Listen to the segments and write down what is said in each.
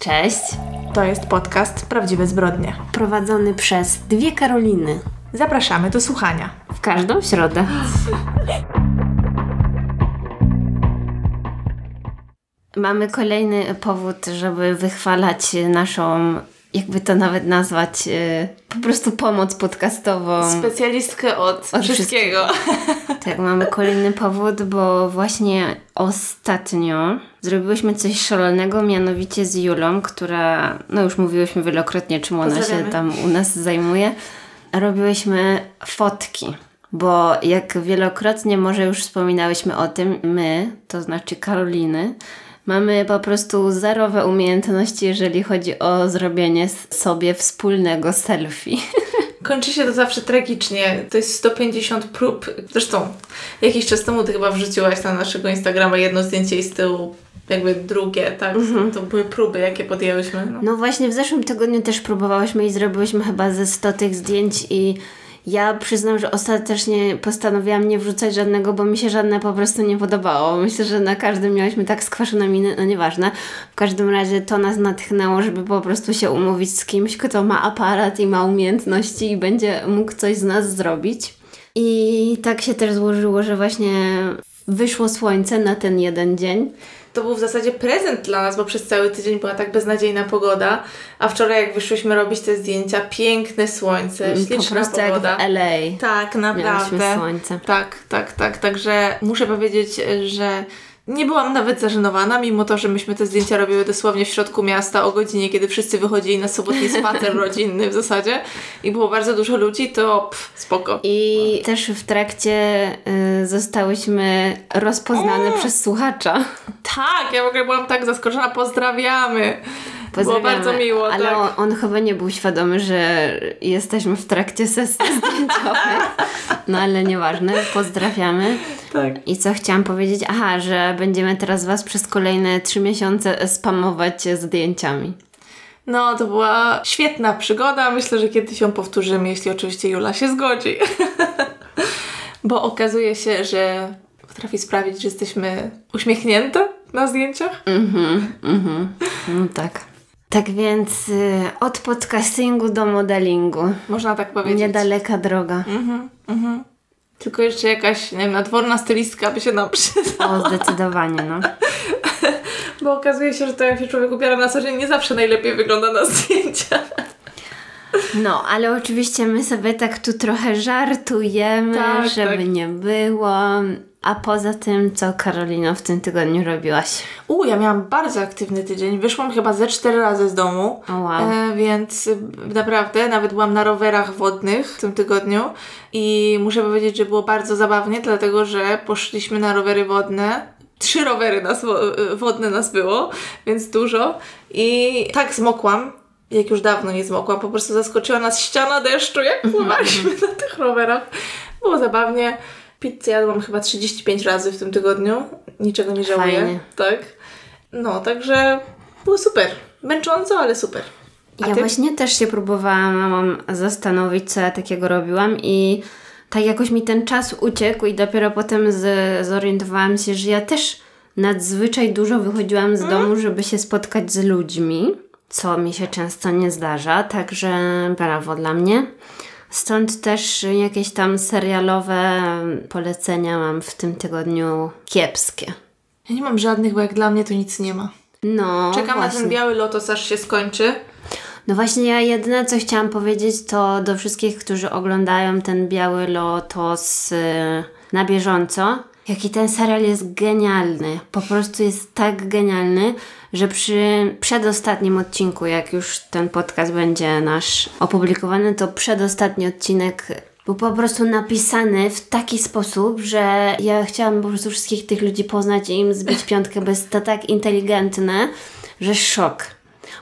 Cześć. To jest podcast Prawdziwe Zbrodnie. Prowadzony przez dwie Karoliny. Zapraszamy do słuchania. W każdą środę. Mamy kolejny powód, żeby wychwalać naszą, jakby to nawet nazwać, y, po prostu pomoc podcastową. Specjalistkę od, Od wszystkiego. Tak, mamy kolejny powód, bo właśnie ostatnio zrobiłyśmy coś szalonego, mianowicie z Julą, która, no już mówiłyśmy wielokrotnie, czym ona się tam u nas zajmuje. Robiłyśmy fotki, bo jak wielokrotnie może już wspominałyśmy o tym, my, to znaczy Karoliny, mamy po prostu zerowe umiejętności, jeżeli chodzi o zrobienie sobie wspólnego selfie. Kończy się to zawsze tragicznie. To jest 150 prób. Zresztą jakiś czas temu ty chyba wrzuciłaś na naszego Instagrama jedno zdjęcie i z tyłu jakby drugie, tak? To były próby, jakie podjęłyśmy. No. No właśnie w zeszłym tygodniu też próbowałyśmy i zrobiłyśmy chyba ze 100 tych zdjęć i ja przyznam, że ostatecznie postanowiłam nie wrzucać żadnego, bo mi się żadne po prostu nie podobało. Myślę, że na każdym miałyśmy tak skwaszone miny, no nieważne. W każdym razie to nas natchnęło, żeby po prostu się umówić z kimś, kto ma aparat i ma umiejętności i będzie mógł coś z nas zrobić. I tak się też złożyło, że właśnie wyszło słońce na ten jeden dzień. To był w zasadzie prezent dla nas, bo przez cały tydzień była tak beznadziejna pogoda, a wczoraj jak wyszłyśmy robić te zdjęcia, piękne słońce, Po śliczna prostu pogoda. jak w LA. Tak, Miałyśmy naprawdę. słońce. Tak, tak, tak. Także muszę powiedzieć, że nie byłam nawet zażenowana, mimo to, że myśmy te zdjęcia robiły dosłownie w środku miasta o godzinie, kiedy wszyscy wychodzili na sobotni spacer rodzinny w zasadzie i było bardzo dużo ludzi, to pff, spoko. I też w trakcie y, zostałyśmy rozpoznane przez słuchacza. Tak, ja w ogóle byłam tak zaskoczona, pozdrawiamy. Było bardzo miło, Ale tak. on, on chyba nie był świadomy, że jesteśmy w trakcie sesji zdjęciowej. No ale nieważne, pozdrawiamy. Tak. I co chciałam powiedzieć? Aha, że będziemy teraz Was przez kolejne trzy miesiące spamować zdjęciami. No, to była świetna przygoda. Myślę, że kiedyś ją powtórzymy, jeśli oczywiście Jula się zgodzi. Bo okazuje się, że potrafi sprawić, że jesteśmy uśmiechnięte na zdjęciach. Mhm, mhm. No tak. Tak więc y, od podcastingu do modelingu. Można tak powiedzieć. Niedaleka droga. Tylko jeszcze jakaś, nie wiem, nadworna stylistka by się nam przydała. O, zdecydowanie, no. Bo okazuje się, że to jak się człowiek ubiera na co dzień, nie zawsze najlepiej wygląda na zdjęciach. No, ale oczywiście my sobie tak tu trochę żartujemy, Tak, żeby tak. nie było. A poza tym, co Karolino w tym tygodniu robiłaś? U, ja miałam bardzo aktywny tydzień. Wyszłam chyba ze cztery razy z domu. Wow. E, więc y, naprawdę nawet byłam na rowerach wodnych w tym tygodniu i muszę powiedzieć, że było bardzo zabawnie, dlatego że poszliśmy na rowery wodne. Trzy rowery nas, y, wodne nas było, więc dużo. I tak zmokłam, jak już dawno nie zmokłam. Po prostu zaskoczyła nas ściana deszczu, jak pływaliśmy na tych rowerach. Było zabawnie. Pizzę jadłam chyba 35 razy w tym tygodniu. Niczego nie żałuję. Fajnie. Tak. No, także było super. Męcząco, ale super. A Ja ty? właśnie też się próbowałam zastanowić, co ja takiego robiłam i tak jakoś mi ten czas uciekł i dopiero potem z, zorientowałam się, że ja też nadzwyczaj dużo wychodziłam z domu, żeby się spotkać z ludźmi, co mi się często nie zdarza, także brawo dla mnie. Stąd też jakieś tam serialowe polecenia mam w tym tygodniu kiepskie. Ja nie mam żadnych, bo jak dla mnie to nic nie ma. No, Czekam właśnie. na ten biały lotos, aż się skończy. No właśnie, ja jedyne co chciałam powiedzieć to do wszystkich, którzy oglądają ten Biały Lotos y, na bieżąco, jaki ten serial jest genialny. Po prostu jest tak genialny, że przy przedostatnim odcinku, jak już ten podcast będzie nasz opublikowany, to przedostatni odcinek był po prostu napisany w taki sposób, że ja chciałam po prostu wszystkich tych ludzi poznać i im zbić piątkę, bo jest to tak inteligentne, że szok.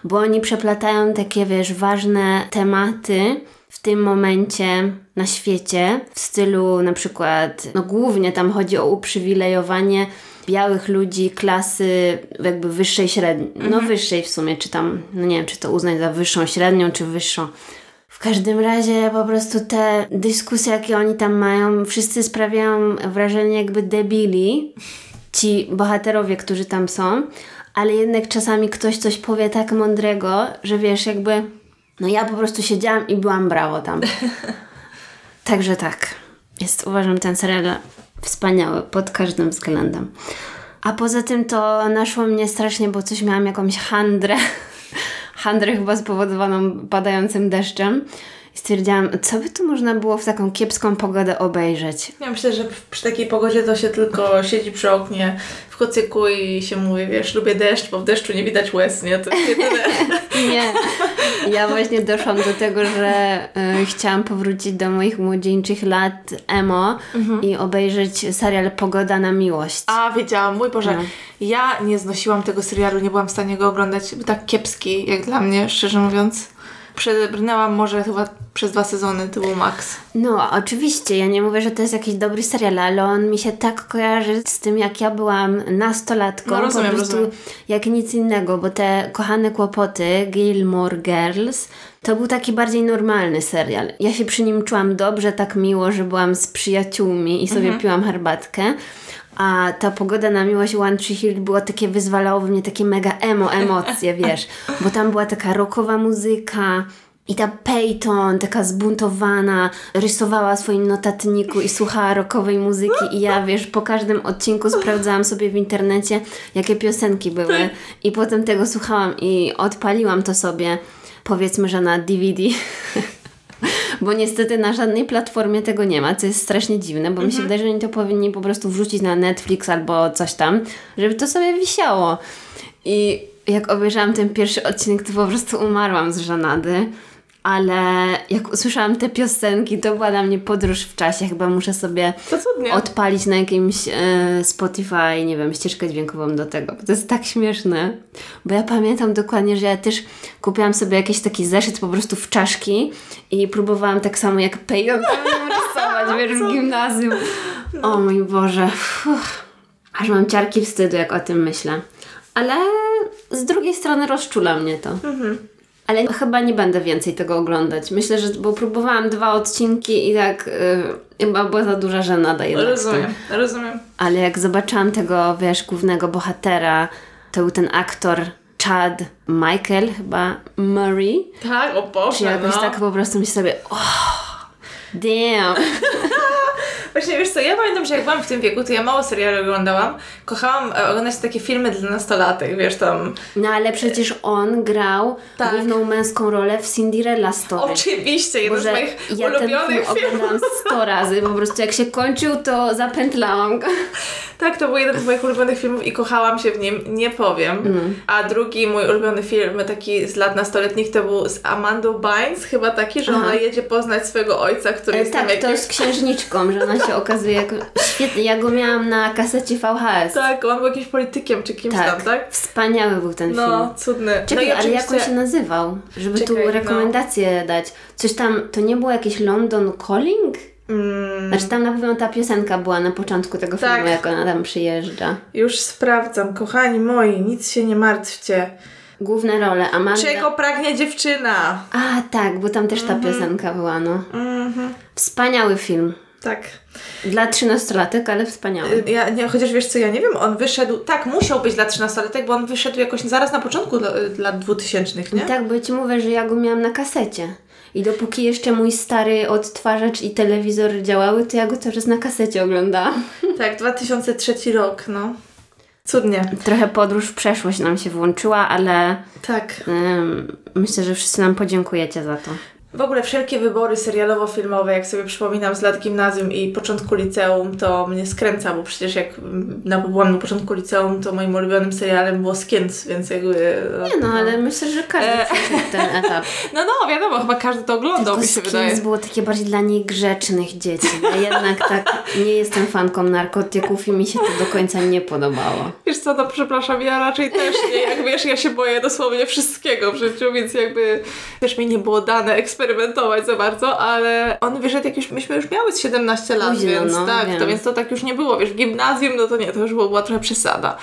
Bo oni przeplatają takie, wiesz, ważne tematy w tym momencie na świecie, w stylu na przykład, no głównie tam chodzi o uprzywilejowanie białych ludzi klasy jakby wyższej średniej, no wyższej w sumie, czy tam, no nie wiem, czy to uznać za wyższą średnią, czy wyższą. W każdym razie po prostu te dyskusje, jakie oni tam mają, wszyscy sprawiają wrażenie jakby debili, ci bohaterowie, którzy tam są, ale jednak czasami ktoś coś powie tak mądrego, że wiesz, jakby, no ja po prostu siedziałam i byłam brawo tam. Także tak, jest, uważam ten serial wspaniały pod każdym względem. A poza tym to naszło mnie strasznie, bo coś miałam jakąś handrę. handrę chyba spowodowaną padającym deszczem. I stwierdziłam, co by tu można było w taką kiepską pogodę obejrzeć. Ja myślę, że przy takiej pogodzie to się tylko siedzi przy oknie w kocyku i się mówi, wiesz, lubię deszcz, bo w deszczu nie widać łez, nie? To jedyne. Nie. Ja właśnie doszłam do tego, że y, chciałam powrócić do moich młodzieńczych lat emo i obejrzeć serial Pogoda na miłość. A, wiedziałam, mój Boże, No. ja nie znosiłam tego serialu, nie byłam w stanie go oglądać, był tak kiepski, jak dla mnie, szczerze mówiąc. Przebrnęłam może chyba przez dwa sezony, to był maks. No, oczywiście, ja nie mówię, że to jest jakiś dobry serial, ale on mi się tak kojarzy z tym, jak ja byłam nastolatką, No, rozumiem, po prostu rozumiem. jak nic innego, bo te kochane kłopoty Gilmore Girls to był taki bardziej normalny serial. Ja się przy nim czułam dobrze, tak miło, że byłam z przyjaciółmi i sobie Mhm. piłam herbatkę. A ta pogoda na miłość One Tree Hill było takie, wyzwalało we mnie takie mega emo emocje, wiesz, bo tam była taka rockowa muzyka, i ta Peyton, taka zbuntowana, rysowała w swoim notatniku i słuchała rockowej muzyki. I ja, wiesz, po każdym odcinku sprawdzałam sobie w internecie, jakie piosenki były. I potem tego słuchałam i odpaliłam to sobie, powiedzmy, że na DVD. Bo niestety na żadnej platformie tego nie ma, co jest strasznie dziwne, bo mi się wydaje, że oni to powinni po prostu wrzucić na Netflix albo coś tam, żeby to sobie wisiało. I jak obejrzałam ten pierwszy odcinek, to po prostu umarłam z żenady. Ale jak usłyszałam te piosenki, to była dla mnie podróż w czasie. Chyba muszę sobie odpalić na jakimś e, Spotify, nie wiem, ścieżkę dźwiękową do tego. Bo to jest tak śmieszne. Bo ja pamiętam dokładnie, że ja też kupiłam sobie jakiś taki zeszyt po prostu w czaszki i próbowałam tak samo jak Peyton rysować, wiesz, w gimnazjum. O mój Boże. Uff. Aż mam ciarki wstydu, jak o tym myślę. Ale z drugiej strony rozczula mnie to. Ale chyba nie będę więcej tego oglądać. Myślę, że bo próbowałam dwa odcinki i tak yy, chyba była za duża żenada jednak. Rozumiem, rozumiem. Ale jak zobaczyłam tego, wiesz, głównego bohatera, to był ten aktor Chad Michael chyba Murray. Tak, o Boże, Czy jakoś no. tak po prostu myślę sobie, oh, damn. Właśnie wiesz co, ja pamiętam, że jak byłam w tym wieku, to ja mało seriali oglądałam. Kochałam e, oglądać takie filmy dla nastolatek, wiesz tam. No ale przecież on grał Tak. główną męską rolę w Cinderella Story. Oczywiście, jeden Boże, z moich ja ten film ulubionych filmów. oglądałam 100 razy, po prostu jak się kończył, to zapętlałam go. Tak, to był jeden z moich ulubionych filmów i kochałam się w nim, nie powiem. Mm. A drugi mój ulubiony film, taki z lat nastoletnich, to był z Amandą Bynes, chyba taki, że ona jedzie poznać swojego ojca, który E, jest tam tak, to jakiś... z księżniczką, że ona się okazuje jako... Świetnie, ja go miałam na kasecie VHS. Tak, on był jakimś politykiem czy kimś tam, tak? Wspaniały był ten film. No, cudny. Czekaj, no ale jak on się nazywał? Żeby Czekaj, tu no. rekomendację dać. Coś tam, to nie było jakieś London Calling? Mm, Znaczy tam na pewno ta piosenka była na początku tego filmu, Tak. jak ona tam przyjeżdża. już sprawdzam, kochani moi, nic się nie martwcie. Główne role, Amanda... Czego pragnie dziewczyna? A, tak, bo tam też ta Mhm. piosenka była, no. Wspaniały film. Tak. Dla trzynastolatek, ale wspaniały. Ja, nie, chociaż wiesz co, ja nie wiem, on wyszedł, tak, musiał być dla 13-latek, bo on wyszedł jakoś zaraz na początku lat 2000, nie? Tak, bo ja ci mówię, że ja go miałam na kasecie. I dopóki jeszcze mój stary odtwarzacz i telewizor działały, to ja go cały czas na kasecie oglądałam. Tak, 2003 rok, no. Cudnie. Trochę podróż w przeszłość nam się włączyła, ale Tak. ym, myślę, że wszyscy nam podziękujecie za to. W ogóle wszelkie wybory serialowo-filmowe, jak sobie przypominam z lat gimnazjum i początku liceum, to mnie skręca, bo przecież jak na, byłam na początku liceum, to moim ulubionym serialem było Skins, więc jakby... Nie no, ale myślę, że każdy E. ten etap. No, no, wiadomo, chyba każdy to oglądał, Tylko mi się Skins wydaje. było takie bardziej dla niegrzecznych dzieci. Ja jednak tak nie jestem fanką narkotyków i mi się to do końca nie podobało. Wiesz co, no przepraszam, ja raczej też nie, jak wiesz, ja się boję dosłownie wszystkiego w życiu, więc jakby też mi nie było dane eksperymentować za bardzo, ale on wyszedł jak już, myśmy już miały z 17 lat, Późno, więc no, tak, wiem. to więc to tak już nie było, wiesz, w gimnazjum, no to nie, to już było, była trochę przesada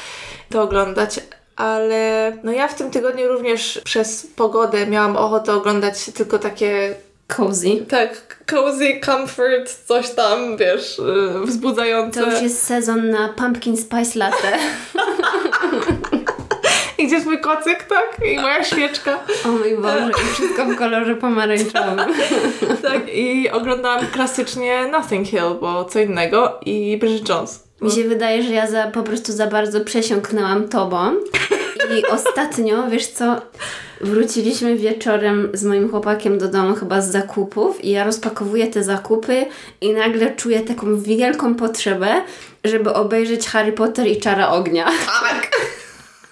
to oglądać. Ale no ja w tym tygodniu również przez pogodę miałam ochotę oglądać tylko takie Cozy. tak, cozy, comfort, coś tam, wiesz, yy, wzbudzające. To już jest sezon na pumpkin spice latte. I gdzie jest mój kocyk, tak? I moja świeczka. O mój Boże, i wszystko w kolorze pomarańczowym. Tak, i oglądałam klasycznie Nothing Hill, bo co innego i Bridget Jones. Mi się wydaje, że ja za, po prostu za bardzo przesiąknęłam tobą. I ostatnio, wiesz co, wróciliśmy wieczorem z moim chłopakiem do domu chyba z zakupów i ja rozpakowuję te zakupy i nagle czuję taką wielką potrzebę, żeby obejrzeć Harry Potter i Czara Ognia. Tak.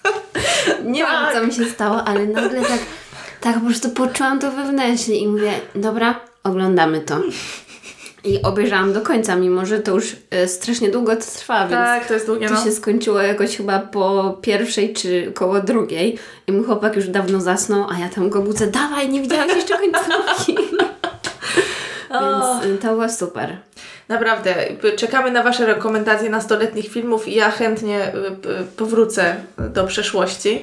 Nie Tak. wiem, co mi się stało, ale nagle tak, tak po prostu poczułam to wewnętrznie i mówię, dobra, oglądamy to. I obejrzałam do końca, mimo że to już e, strasznie długo to trwa, więc Tak, to jest długie, to no. się skończyło jakoś chyba po pierwszej czy koło drugiej i mój chłopak już dawno zasnął, a ja tam go budzę, dawaj, nie widziałaś jeszcze końcówki. Więc y, to było super. Naprawdę, czekamy na Wasze rekomendacje nastoletnich filmów i ja chętnie y, y, powrócę do przeszłości,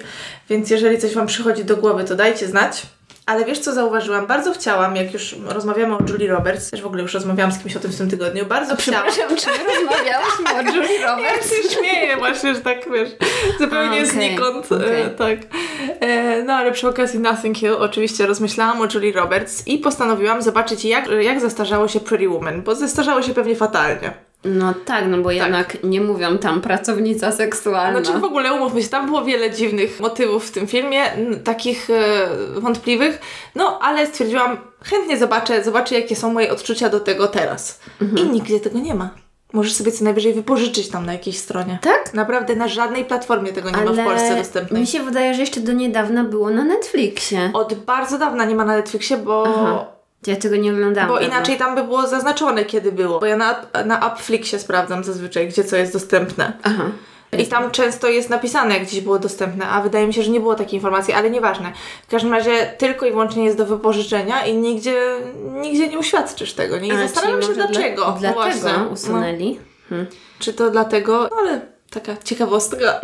więc jeżeli coś Wam przychodzi do głowy, to dajcie znać. Ale wiesz co zauważyłam? Bardzo chciałam, jak już rozmawiamy o Julie Roberts, też w ogóle już rozmawiałam z kimś o tym w tym tygodniu, bardzo chciałam... Przepraszam, czy rozmawiałyśmy o Julie Ja Roberts? się śmieję właśnie, że tak wiesz, zupełnie okej, znikąd, okej. e, tak. E, no ale przy okazji Nothing Hill oczywiście rozmyślałam o Julie Roberts i postanowiłam zobaczyć jak, jak zastarzało się Pretty Woman, bo zastarzało się pewnie fatalnie. No tak, no bo jednak nie mówią tam pracownica seksualna. Znaczy w ogóle umówmy się, tam było wiele dziwnych motywów w tym filmie, takich e, wątpliwych, no ale stwierdziłam, chętnie zobaczę, zobaczę jakie są moje odczucia do tego teraz. I nigdzie tego nie ma. Możesz sobie co najwyżej wypożyczyć tam na jakiejś stronie. Tak? Naprawdę na żadnej platformie tego nie ma Ale w Polsce dostępnej. mi się wydaje, że jeszcze do niedawna było na Netflixie. Od bardzo dawna nie ma na Netflixie, bo, Aha. Ja tego nie oglądałam. bo dawno. inaczej tam by było zaznaczone, kiedy było. Bo ja na, na Upflixie sprawdzam zazwyczaj, gdzie co jest dostępne. Aha. I tam często jest napisane, jak gdzieś było dostępne, a wydaje mi się, że nie było takiej informacji, ale nieważne. W każdym razie tylko i wyłącznie jest do wypożyczenia i nigdzie, nigdzie nie uświadczysz tego. Nie? I A, zastanawiam się dlaczego. Dla, No dlatego właśnie. usunęli. Hmm. No, czy to dlatego, no ale taka ciekawostka.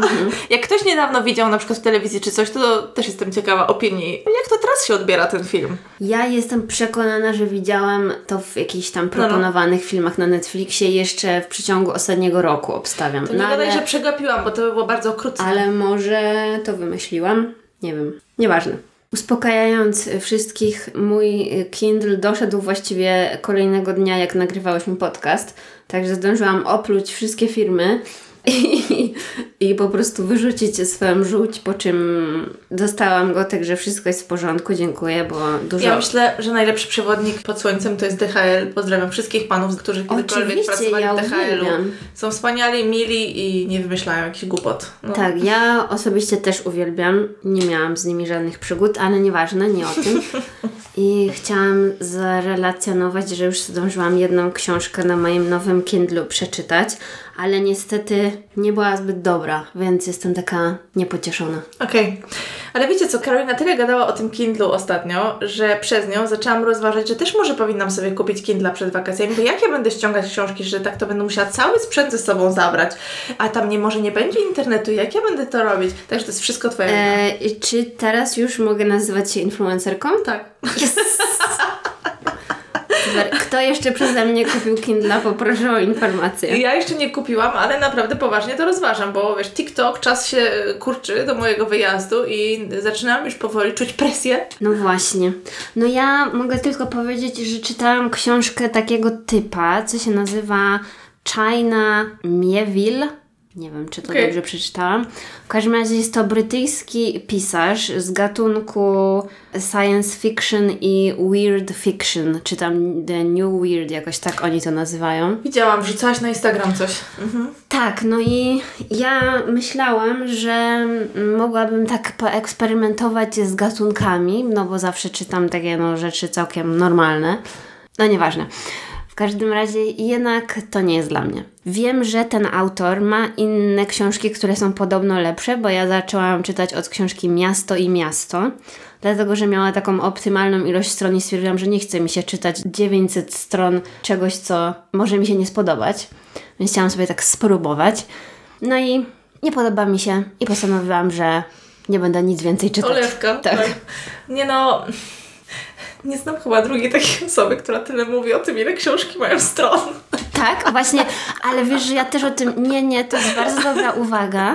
Jak ktoś niedawno widział na przykład w telewizji czy coś, to też jestem ciekawa opinii. Jak to teraz się odbiera ten film? Ja jestem przekonana, że widziałam to w jakichś tam no. proponowanych filmach na Netflixie jeszcze w przeciągu ostatniego roku obstawiam. To nie No, gadaj, ale, że przegapiłam, bo to by było bardzo okrutne. ale może to wymyśliłam. Nie wiem. Nieważne. Uspokajając wszystkich, mój Kindle doszedł właściwie kolejnego dnia, jak nagrywałyśmy podcast. Także zdążyłam opluć wszystkie firmy i, i po prostu wyrzucić swoją żółć, po czym dostałam go, także wszystko jest w porządku, dziękuję, bo dużo... Ja myślę, że najlepszy przewodnik pod słońcem to jest DHL. Pozdrawiam wszystkich panów, którzy kiedykolwiek Oczywiście, pracowali ja w DHL-u. Są wspaniali, mili i nie wymyślają jakichś głupot. No. Tak, ja osobiście też uwielbiam. Nie miałam z nimi żadnych przygód, ale nieważne, nie o tym. I chciałam zarelacjonować, że już zdążyłam jedną książkę na moim nowym Kindlu przeczytać, ale niestety nie była zbyt dobra, więc jestem taka niepocieszona. Okej. Ale wiecie co, Karolina tyle gadała o tym Kindlu ostatnio, że przez nią zaczęłam rozważać, że też może powinnam sobie kupić Kindla przed wakacjami, bo jak ja będę ściągać książki, że tak to będę musiała cały sprzęt ze sobą zabrać, a tam nie może nie będzie internetu, jak ja będę to robić? Także to jest wszystko twoja wina. E, i czy teraz już mogę nazywać się influencerką? Tak. Super. Kto jeszcze przeze mnie kupił Kindla? Poproszę o informację. Ja jeszcze nie kupiłam, ale naprawdę poważnie to rozważam, bo wiesz, TikTok, czas się kurczy do mojego wyjazdu i zaczynam już powoli czuć presję. No właśnie. No ja mogę tylko powiedzieć, że czytałam książkę takiego typa, co się nazywa China Mieville. Nie wiem, czy to Okej. dobrze przeczytałam. W każdym razie jest to brytyjski pisarz z gatunku science fiction i weird fiction, czy tam the new weird, jakoś tak oni to nazywają. Widziałam, wrzucałaś na Instagram coś. Mhm. Tak, no i ja myślałam, że mogłabym tak poeksperymentować z gatunkami, no bo zawsze czytam takie no, rzeczy całkiem normalne. No nieważne. W każdym razie jednak to nie jest dla mnie. Wiem, że ten autor ma inne książki, które są podobno lepsze, bo ja zaczęłam czytać od książki Miasto i Miasto, dlatego że miała taką optymalną ilość stron i stwierdziłam, że nie chce mi się czytać 900 stron czegoś, co może mi się nie spodobać. Więc chciałam sobie tak spróbować. No i nie podoba mi się i postanowiłam, że nie będę nic więcej czytać. Olewka. Tak. Nie no, nie znam chyba drugiej takiej osoby, która tyle mówi o tym, ile książki mają stron. Tak, właśnie, ale wiesz, że ja też o tym, nie, nie, to jest bardzo dobra uwaga,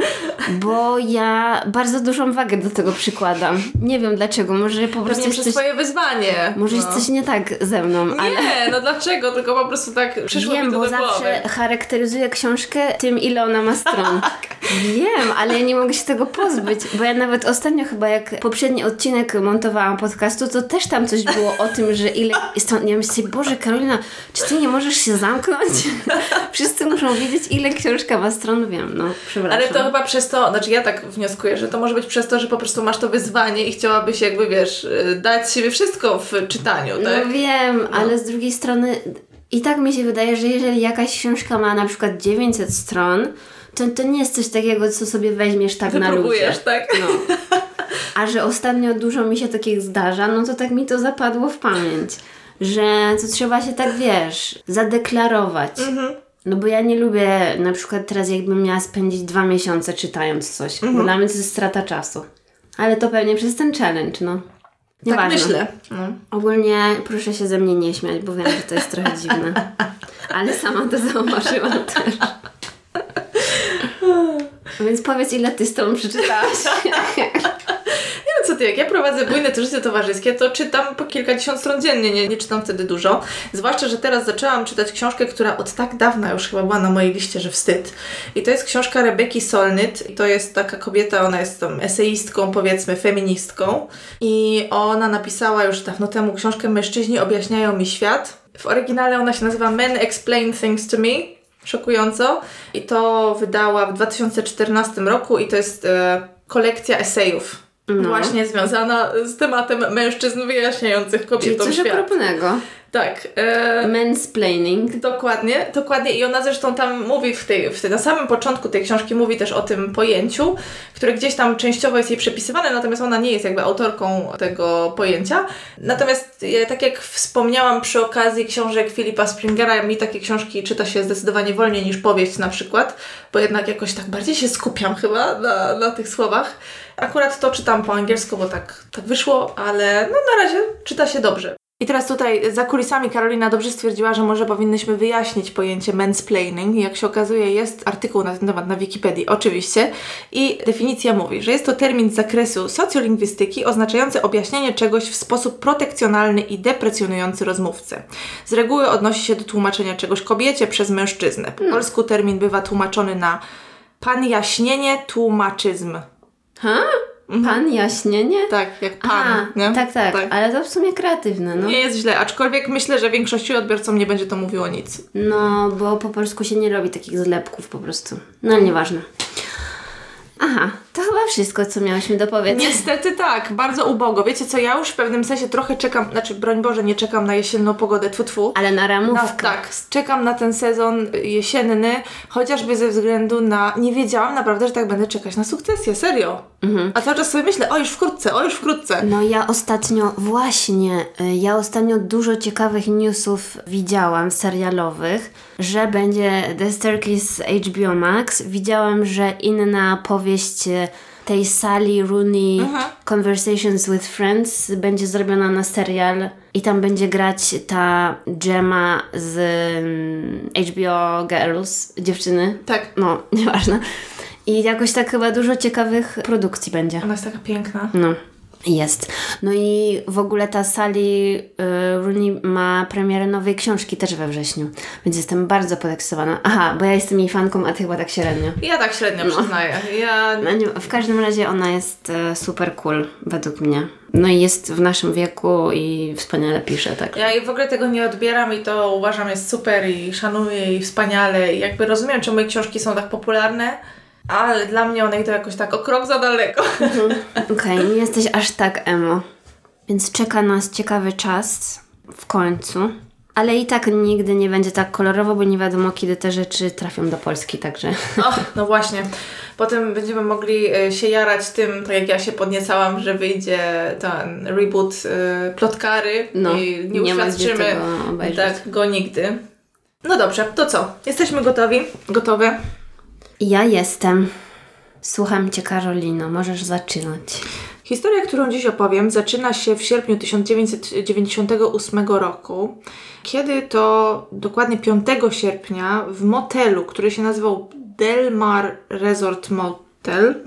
bo ja bardzo dużą wagę do tego przykładam. Nie wiem dlaczego, może po prostu Pewnie przez coś, swoje wyzwanie. może no. jest coś nie tak ze mną, ale... Nie, no dlaczego? Tylko po prostu tak przyszło mi Wiem, to bo do zawsze głowy. charakteryzuję książkę tym, ile ona ma stron. Wiem, ale ja nie mogę się tego pozbyć, bo ja nawet ostatnio chyba jak poprzedni odcinek montowałam podcastu, to też tam coś było o tym, że ile stron... Ja myślę, Boże Karolina, czy ty nie możesz się zamknąć? Wszyscy muszą wiedzieć, ile książka ma stron. Wiem, no, przepraszam. Ale to chyba przez to, znaczy ja tak wnioskuję, że to może być przez to, że po prostu masz to wyzwanie i chciałabyś jakby, wiesz, dać siebie wszystko w czytaniu, tak? No wiem, ale z drugiej strony i tak mi się wydaje, że jeżeli jakaś książka ma na przykład 900 stron, to, to nie jest coś takiego, co sobie weźmiesz tak na ludzie. Wypróbujesz, tak? No. A że ostatnio dużo mi się takich zdarza, no to tak mi to zapadło w pamięć, że to trzeba się tak, wiesz, zadeklarować. No bo ja nie lubię na przykład teraz jakbym miała spędzić dwa miesiące czytając coś, bo dla mnie to jest strata czasu. Ale to pewnie przez ten challenge, no. Tak Nieważne. myślę. No. Ogólnie proszę się ze mnie nie śmiać, bo wiem, że to jest trochę dziwne. Ale sama to zauważyłam też. Więc powiedz, ile ty z tą przeczytałaś. Nie no co ty, jak ja prowadzę bujne to życie towarzyskie, to czytam po kilkadziesiąt stron dziennie, nie, nie czytam wtedy dużo. Zwłaszcza, że teraz zaczęłam czytać książkę, która od tak dawna już chyba była na mojej liście, że wstyd. I to jest książka Rebeki Solnit. I to jest taka kobieta, ona jest tą eseistką, powiedzmy, feministką. I ona napisała już dawno temu książkę Mężczyźni objaśniają mi świat. W oryginale ona się nazywa Men Explain Things to Me. Szokująco. I to wydała w 2014 roku i to jest e, kolekcja esejów. No. Właśnie związana z tematem mężczyzn wyjaśniających Czyli kobietom coś świat. okropnego. Tak. E, Mansplaining. Dokładnie, dokładnie. I ona zresztą tam mówi w tej, w tej, na samym początku tej książki mówi też o tym pojęciu, które gdzieś tam częściowo jest jej przypisywane, natomiast ona nie jest jakby autorką tego pojęcia. Natomiast ja, tak jak wspomniałam przy okazji książek Filipa Springera, mi takie książki czyta się zdecydowanie wolniej niż powieść na przykład, bo jednak jakoś tak bardziej się skupiam chyba na, na tych słowach. Akurat to czytam po angielsku, bo tak, tak wyszło, ale no na razie czyta się dobrze. I teraz tutaj za kulisami Karolina dobrze stwierdziła, że może powinnyśmy wyjaśnić pojęcie mansplaining. Jak się okazuje, jest artykuł na ten temat na Wikipedii, oczywiście. I definicja mówi, że jest to termin z zakresu socjolingwistyki oznaczający objaśnienie czegoś w sposób protekcjonalny i deprecjonujący rozmówcę. Z reguły odnosi się do tłumaczenia czegoś kobiecie przez mężczyznę. Po polsku termin bywa tłumaczony na pan jaśnienie, tłumaczyzm. Ha? Pan jaśnienie? Tak, jak pan. A, nie? tak, tak, ale to w sumie kreatywne, no. Nie jest źle, aczkolwiek myślę, że większości odbiorcom nie będzie to mówiło nic. No, bo po polsku się nie robi takich zlepków po prostu. No, ale nieważne. Aha, to chyba wszystko, co miałyśmy dopowiedzieć. Niestety tak, bardzo ubogo. Wiecie co, ja już w pewnym sensie trochę czekam, znaczy broń Boże, nie czekam na jesienną pogodę, tfu, tfu. Ale na No, ramówkę. tak, czekam na ten sezon jesienny, chociażby ze względu na... Nie wiedziałam naprawdę, że tak będę czekać na sukcesję, serio. A cały czas sobie myślę, o już wkrótce, o już wkrótce. No ja ostatnio, właśnie, y, ja ostatnio dużo ciekawych newsów widziałam serialowych, że będzie The Staircase HBO Max. Widziałam, że inna powieść y, tej Sally Rooney Conversations with Friends będzie zrobiona na serial i tam będzie grać ta Gemma z mm, HBO Girls, dziewczyny. Tak, No, nieważne. I jakoś tak chyba dużo ciekawych produkcji będzie. ona jest taka piękna. No, jest. No i w ogóle ta Sally y, Rooney ma premierę nowej książki też we wrześniu, więc jestem bardzo podekscytowana. Aha, bo ja jestem jej fanką, a ty chyba tak średnio. Ja tak średnio przyznaję. Ja No, w każdym razie ona jest e, super cool, według mnie. No i jest w naszym wieku i wspaniale pisze, tak. Ja jej w ogóle tego nie odbieram i to uważam jest super i szanuję jej wspaniale i jakby rozumiem, czemu jej książki są tak popularne, ale dla mnie one idą jakoś tak o krok za daleko. Okej, nie jesteś aż tak emo. Więc czeka nas ciekawy czas w końcu. Ale i tak nigdy nie będzie tak kolorowo, bo nie wiadomo kiedy te rzeczy trafią do Polski, także... O, no właśnie. Potem będziemy mogli e, się jarać tym, tak jak ja się podniecałam, że wyjdzie ten reboot y, Plotkary No, i nie, nie uświadczymy tak, go nigdy. No dobrze, to co? Jesteśmy gotowi? Gotowe? Ja jestem. Słucham Cię, Karolino. Możesz zaczynać. Historia, którą dziś opowiem, zaczyna się w sierpniu 1998 roku, kiedy to dokładnie 5 sierpnia w motelu, który się nazywał Del Mar Resort Motel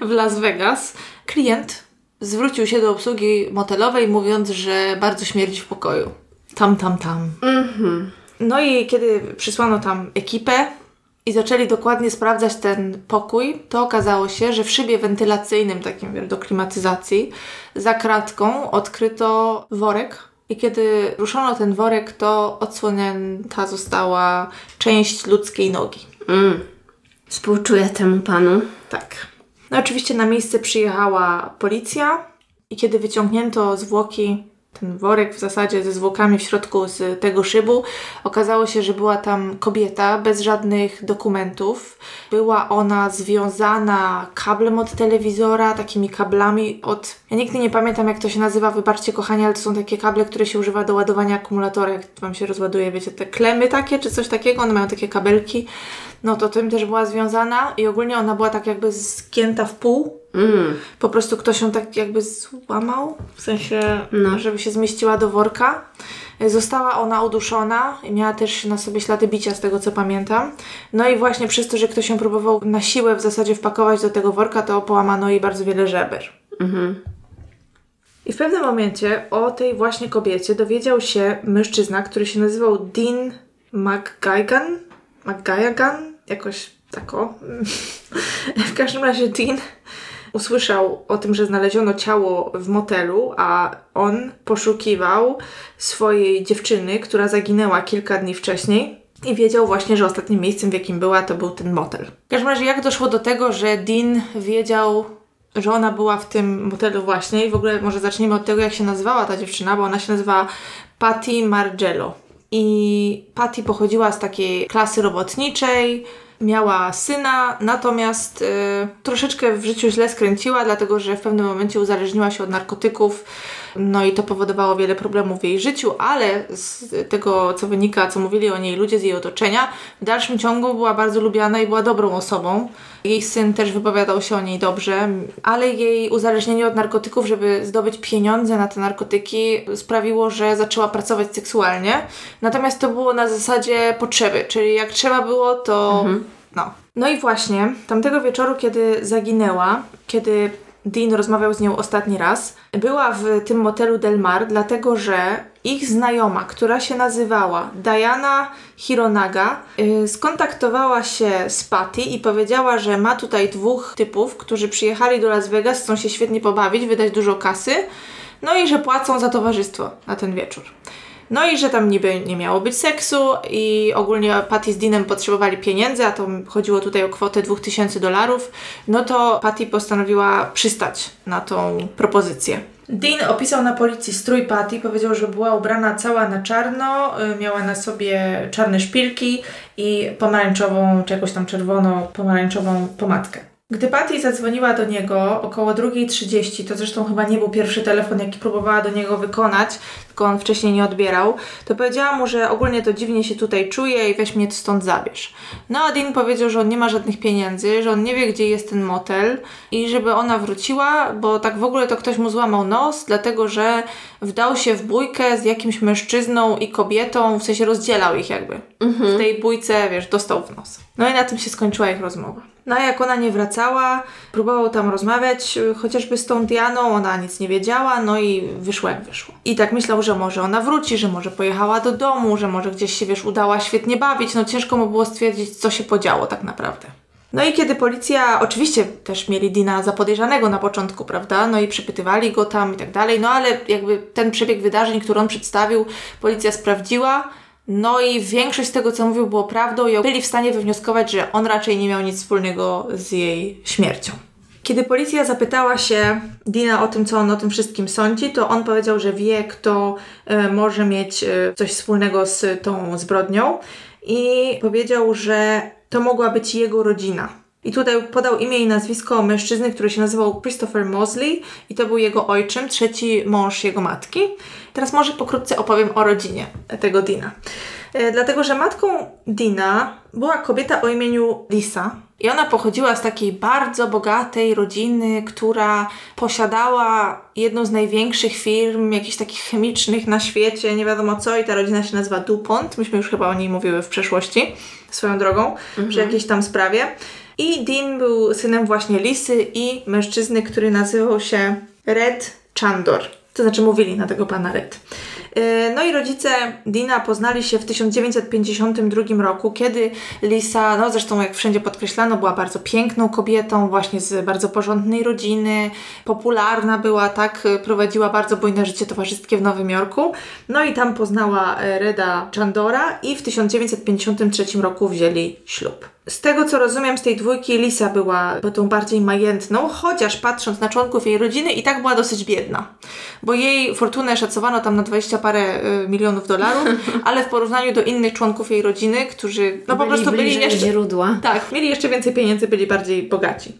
w Las Vegas, klient zwrócił się do obsługi motelowej, mówiąc, że bardzo śmierdzi w pokoju. Tam, tam, tam. No i kiedy przysłano tam ekipę i zaczęli dokładnie sprawdzać ten pokój, to okazało się, że w szybie wentylacyjnym, takim do klimatyzacji, za kratką odkryto worek. I kiedy ruszono ten worek, to odsłonięta została część ludzkiej nogi. Mm. Współczuję temu panu. Tak. No oczywiście na miejsce przyjechała policja i kiedy wyciągnięto zwłoki, ten worek w zasadzie ze zwłokami w środku z tego szybu, okazało się, że była tam kobieta bez żadnych dokumentów. Była ona związana kablem od telewizora, takimi kablami od... Ja nigdy nie pamiętam jak to się nazywa, wybaczcie kochani, ale to są takie kable, które się używa do ładowania akumulatora, jak Wam się rozładuje, wiecie, te klemy takie czy coś takiego, one mają takie kabelki. No to tym też była związana i ogólnie ona była tak jakby zgięta w pół. Mm. Po prostu ktoś ją tak jakby złamał, w sensie, No. żeby się zmieściła do worka. Została ona uduszona i miała też na sobie ślady bicia, z tego co pamiętam. No i właśnie przez to, że ktoś ją próbował na siłę w zasadzie wpakować do tego worka, to połamano jej bardzo wiele żeber. Mhm. I w pewnym momencie o tej właśnie kobiecie dowiedział się mężczyzna, który się nazywał Dean McGuigan. McGuigan? Jakoś tako. w każdym razie Dean usłyszał o tym, że znaleziono ciało w motelu, a on poszukiwał swojej dziewczyny, która zaginęła kilka dni wcześniej. I wiedział właśnie, że ostatnim miejscem, w jakim była, to był ten motel. W każdym razie, jak doszło do tego, że Dean wiedział, że ona była w tym motelu właśnie i w ogóle może zacznijmy od tego, jak się nazywała ta dziewczyna, bo ona się nazywała Patty Margello. I Patty pochodziła z takiej klasy robotniczej, miała syna, natomiast y, troszeczkę w życiu źle skręciła, dlatego że w pewnym momencie uzależniła się od narkotyków, no i to powodowało wiele problemów w jej życiu, ale z tego, co wynika, co mówili o niej ludzie z jej otoczenia, w dalszym ciągu była bardzo lubiana i była dobrą osobą. Jej syn też wypowiadał się o niej dobrze, ale jej uzależnienie od narkotyków, żeby zdobyć pieniądze na te narkotyki, sprawiło, że zaczęła pracować seksualnie. Natomiast to było na zasadzie potrzeby, czyli jak trzeba było, to no. No i właśnie tamtego wieczoru, kiedy zaginęła, kiedy Dean rozmawiał z nią ostatni raz, była w tym motelu Del Mar, dlatego że ich znajoma, która się nazywała Diana Hironaga, yy, skontaktowała się z Patty i powiedziała, że ma tutaj dwóch typów, którzy przyjechali do Las Vegas, chcą się świetnie pobawić, wydać dużo kasy, no i że płacą za towarzystwo na ten wieczór. No i że tam niby nie miało być seksu i ogólnie Patty z Deanem potrzebowali pieniędzy, a to chodziło tutaj o kwotę 2000 dolarów, no to Patty postanowiła przystać na tą propozycję. Dean opisał na policji strój Patty, powiedział, że była ubrana cała na czarno, y, miała na sobie czarne szpilki i pomarańczową, czy jakąś tam czerwono-pomarańczową pomadkę. Gdy Patty zadzwoniła do niego około 2.30, to zresztą chyba nie był pierwszy telefon, jaki próbowała do niego wykonać, tylko on wcześniej nie odbierał, to powiedziała mu, że ogólnie to dziwnie się tutaj czuje i weź mnie stąd zabierz. No a Dean powiedział, że on nie ma żadnych pieniędzy, że on nie wie, gdzie jest ten motel i żeby ona wróciła, bo tak w ogóle to ktoś mu złamał nos, dlatego że wdał się w bójkę z jakimś mężczyzną i kobietą, w sensie rozdzielał ich jakby. W tej bójce, wiesz, dostał w nos. No i na tym się skończyła ich rozmowa. No a jak ona nie wracała, próbował tam rozmawiać, y, chociażby z tą Dianą, ona nic nie wiedziała, no i wyszło jak wyszło. I tak myślał, że może ona wróci, że może pojechała do domu, że może gdzieś się, wiesz, udała świetnie bawić, no ciężko mu było stwierdzić, co się podziało tak naprawdę. No i kiedy policja, oczywiście też mieli Dina za podejrzanego na początku, prawda, no i przypytywali go tam i tak dalej, no ale jakby ten przebieg wydarzeń, który on przedstawił, policja sprawdziła, no i większość z tego, co mówił, było prawdą. I byli w stanie wywnioskować, że on raczej nie miał nic wspólnego z jej śmiercią. Kiedy policja zapytała się Dina o tym, co on o tym wszystkim sądzi, to on powiedział, że wie, kto e, może mieć e, coś wspólnego z tą zbrodnią i powiedział, że to mogła być jego rodzina. I tutaj podał imię i nazwisko mężczyzny, który się nazywał Christopher Mosley i to był jego ojczym, trzeci mąż jego matki. Teraz może pokrótce opowiem o rodzinie tego Dina. E, dlatego, że matką Dina była kobieta o imieniu Lisa. I ona pochodziła z takiej bardzo bogatej rodziny, która posiadała jedną z największych firm, jakichś takich chemicznych na świecie, nie wiadomo co, i ta rodzina się nazywa DuPont. Myśmy już chyba o niej mówiły w przeszłości, swoją drogą, przy jakiejś tam sprawie. I Dean był synem właśnie Lisy i mężczyzny, który nazywał się Red Chandor. To znaczy mówili na tego pana Red. Yy, No i rodzice Dina poznali się w 1952 roku, kiedy Lisa, no zresztą jak wszędzie podkreślano, była bardzo piękną kobietą, właśnie z bardzo porządnej rodziny, popularna była, tak, prowadziła bardzo bujne życie towarzyskie w Nowym Jorku. No i tam poznała e, Reda Chandora i w 1953 roku wzięli ślub. Z tego co rozumiem, z tej dwójki Lisa była tą bardziej majętną, chociaż patrząc na członków jej rodziny i tak była dosyć biedna. Bo jej fortunę szacowano tam na 20 parę y, milionów dolarów, ale w porównaniu do innych członków jej rodziny, którzy no po Byli prostu byli jeszcze... źródła. Tak, mieli jeszcze więcej pieniędzy, byli bardziej bogaci.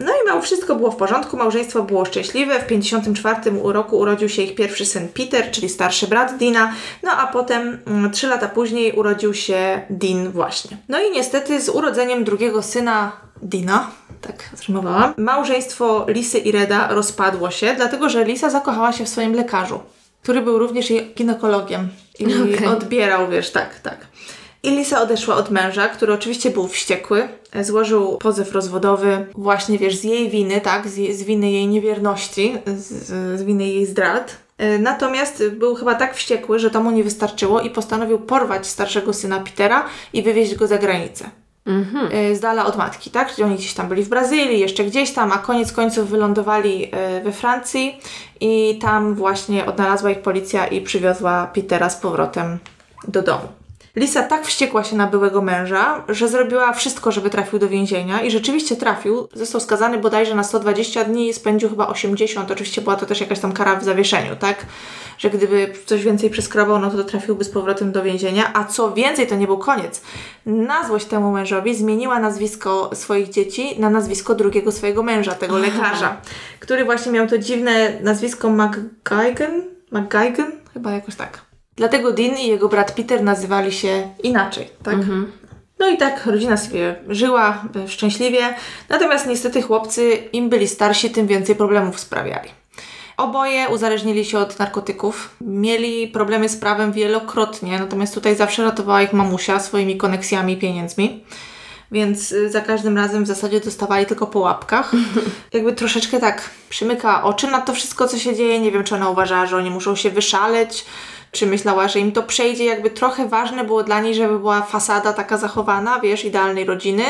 No i mało wszystko było w porządku, małżeństwo było szczęśliwe. W 1954 roku urodził się ich pierwszy syn Peter, czyli starszy brat Dina, no a potem mm, trzy lata później urodził się Dean właśnie. No i niestety z urodzeniem drugiego syna Dina, tak zrymowałam, małżeństwo Lisy i Reda rozpadło się, dlatego że Lisa zakochała się w swoim lekarzu, który był również jej ginekologiem i Okej. odbierał, wiesz, tak, tak. I Lisa odeszła od męża, który oczywiście był wściekły. Złożył pozew rozwodowy właśnie, wiesz, z jej winy, tak? Z, z winy jej niewierności, z, z winy jej zdrad. E, Natomiast był chyba tak wściekły, że to mu nie wystarczyło i postanowił porwać starszego syna Petera i wywieźć go za granicę. E, Z dala od matki, tak? Czyli oni gdzieś tam byli w Brazylii, jeszcze gdzieś tam, a koniec końców wylądowali e, we Francji i tam właśnie odnalazła ich policja i przywiozła Petera z powrotem do domu. Lisa tak wściekła się na byłego męża, że zrobiła wszystko, żeby trafił do więzienia i rzeczywiście trafił. Został skazany bodajże na 120 dni i spędził chyba 80. Oczywiście była to też jakaś tam kara w zawieszeniu, tak? Że gdyby coś więcej przeskrobał, no to trafiłby z powrotem do więzienia. A co więcej, to nie był koniec. Na złość temu mężowi zmieniła nazwisko swoich dzieci na nazwisko drugiego swojego męża, tego lekarza, który właśnie miał to dziwne nazwisko McGuigan? McGuigan? Chyba jakoś tak. Dlatego Dean i jego brat Peter nazywali się inaczej, tak? No i tak rodzina sobie żyła e, szczęśliwie, natomiast niestety chłopcy, im byli starsi, tym więcej problemów sprawiali. Oboje uzależnili się od narkotyków, mieli problemy z prawem wielokrotnie, natomiast tutaj zawsze ratowała ich mamusia swoimi koneksjami i pieniędzmi. Więc y, za każdym razem w zasadzie dostawali tylko po łapkach. Jakby troszeczkę tak przymyka oczy na to wszystko, co się dzieje. Nie wiem, czy ona uważała, że oni muszą się wyszaleć, czy myślała, że im to przejdzie. Jakby trochę ważne było dla niej, żeby była fasada taka zachowana, wiesz, idealnej rodziny.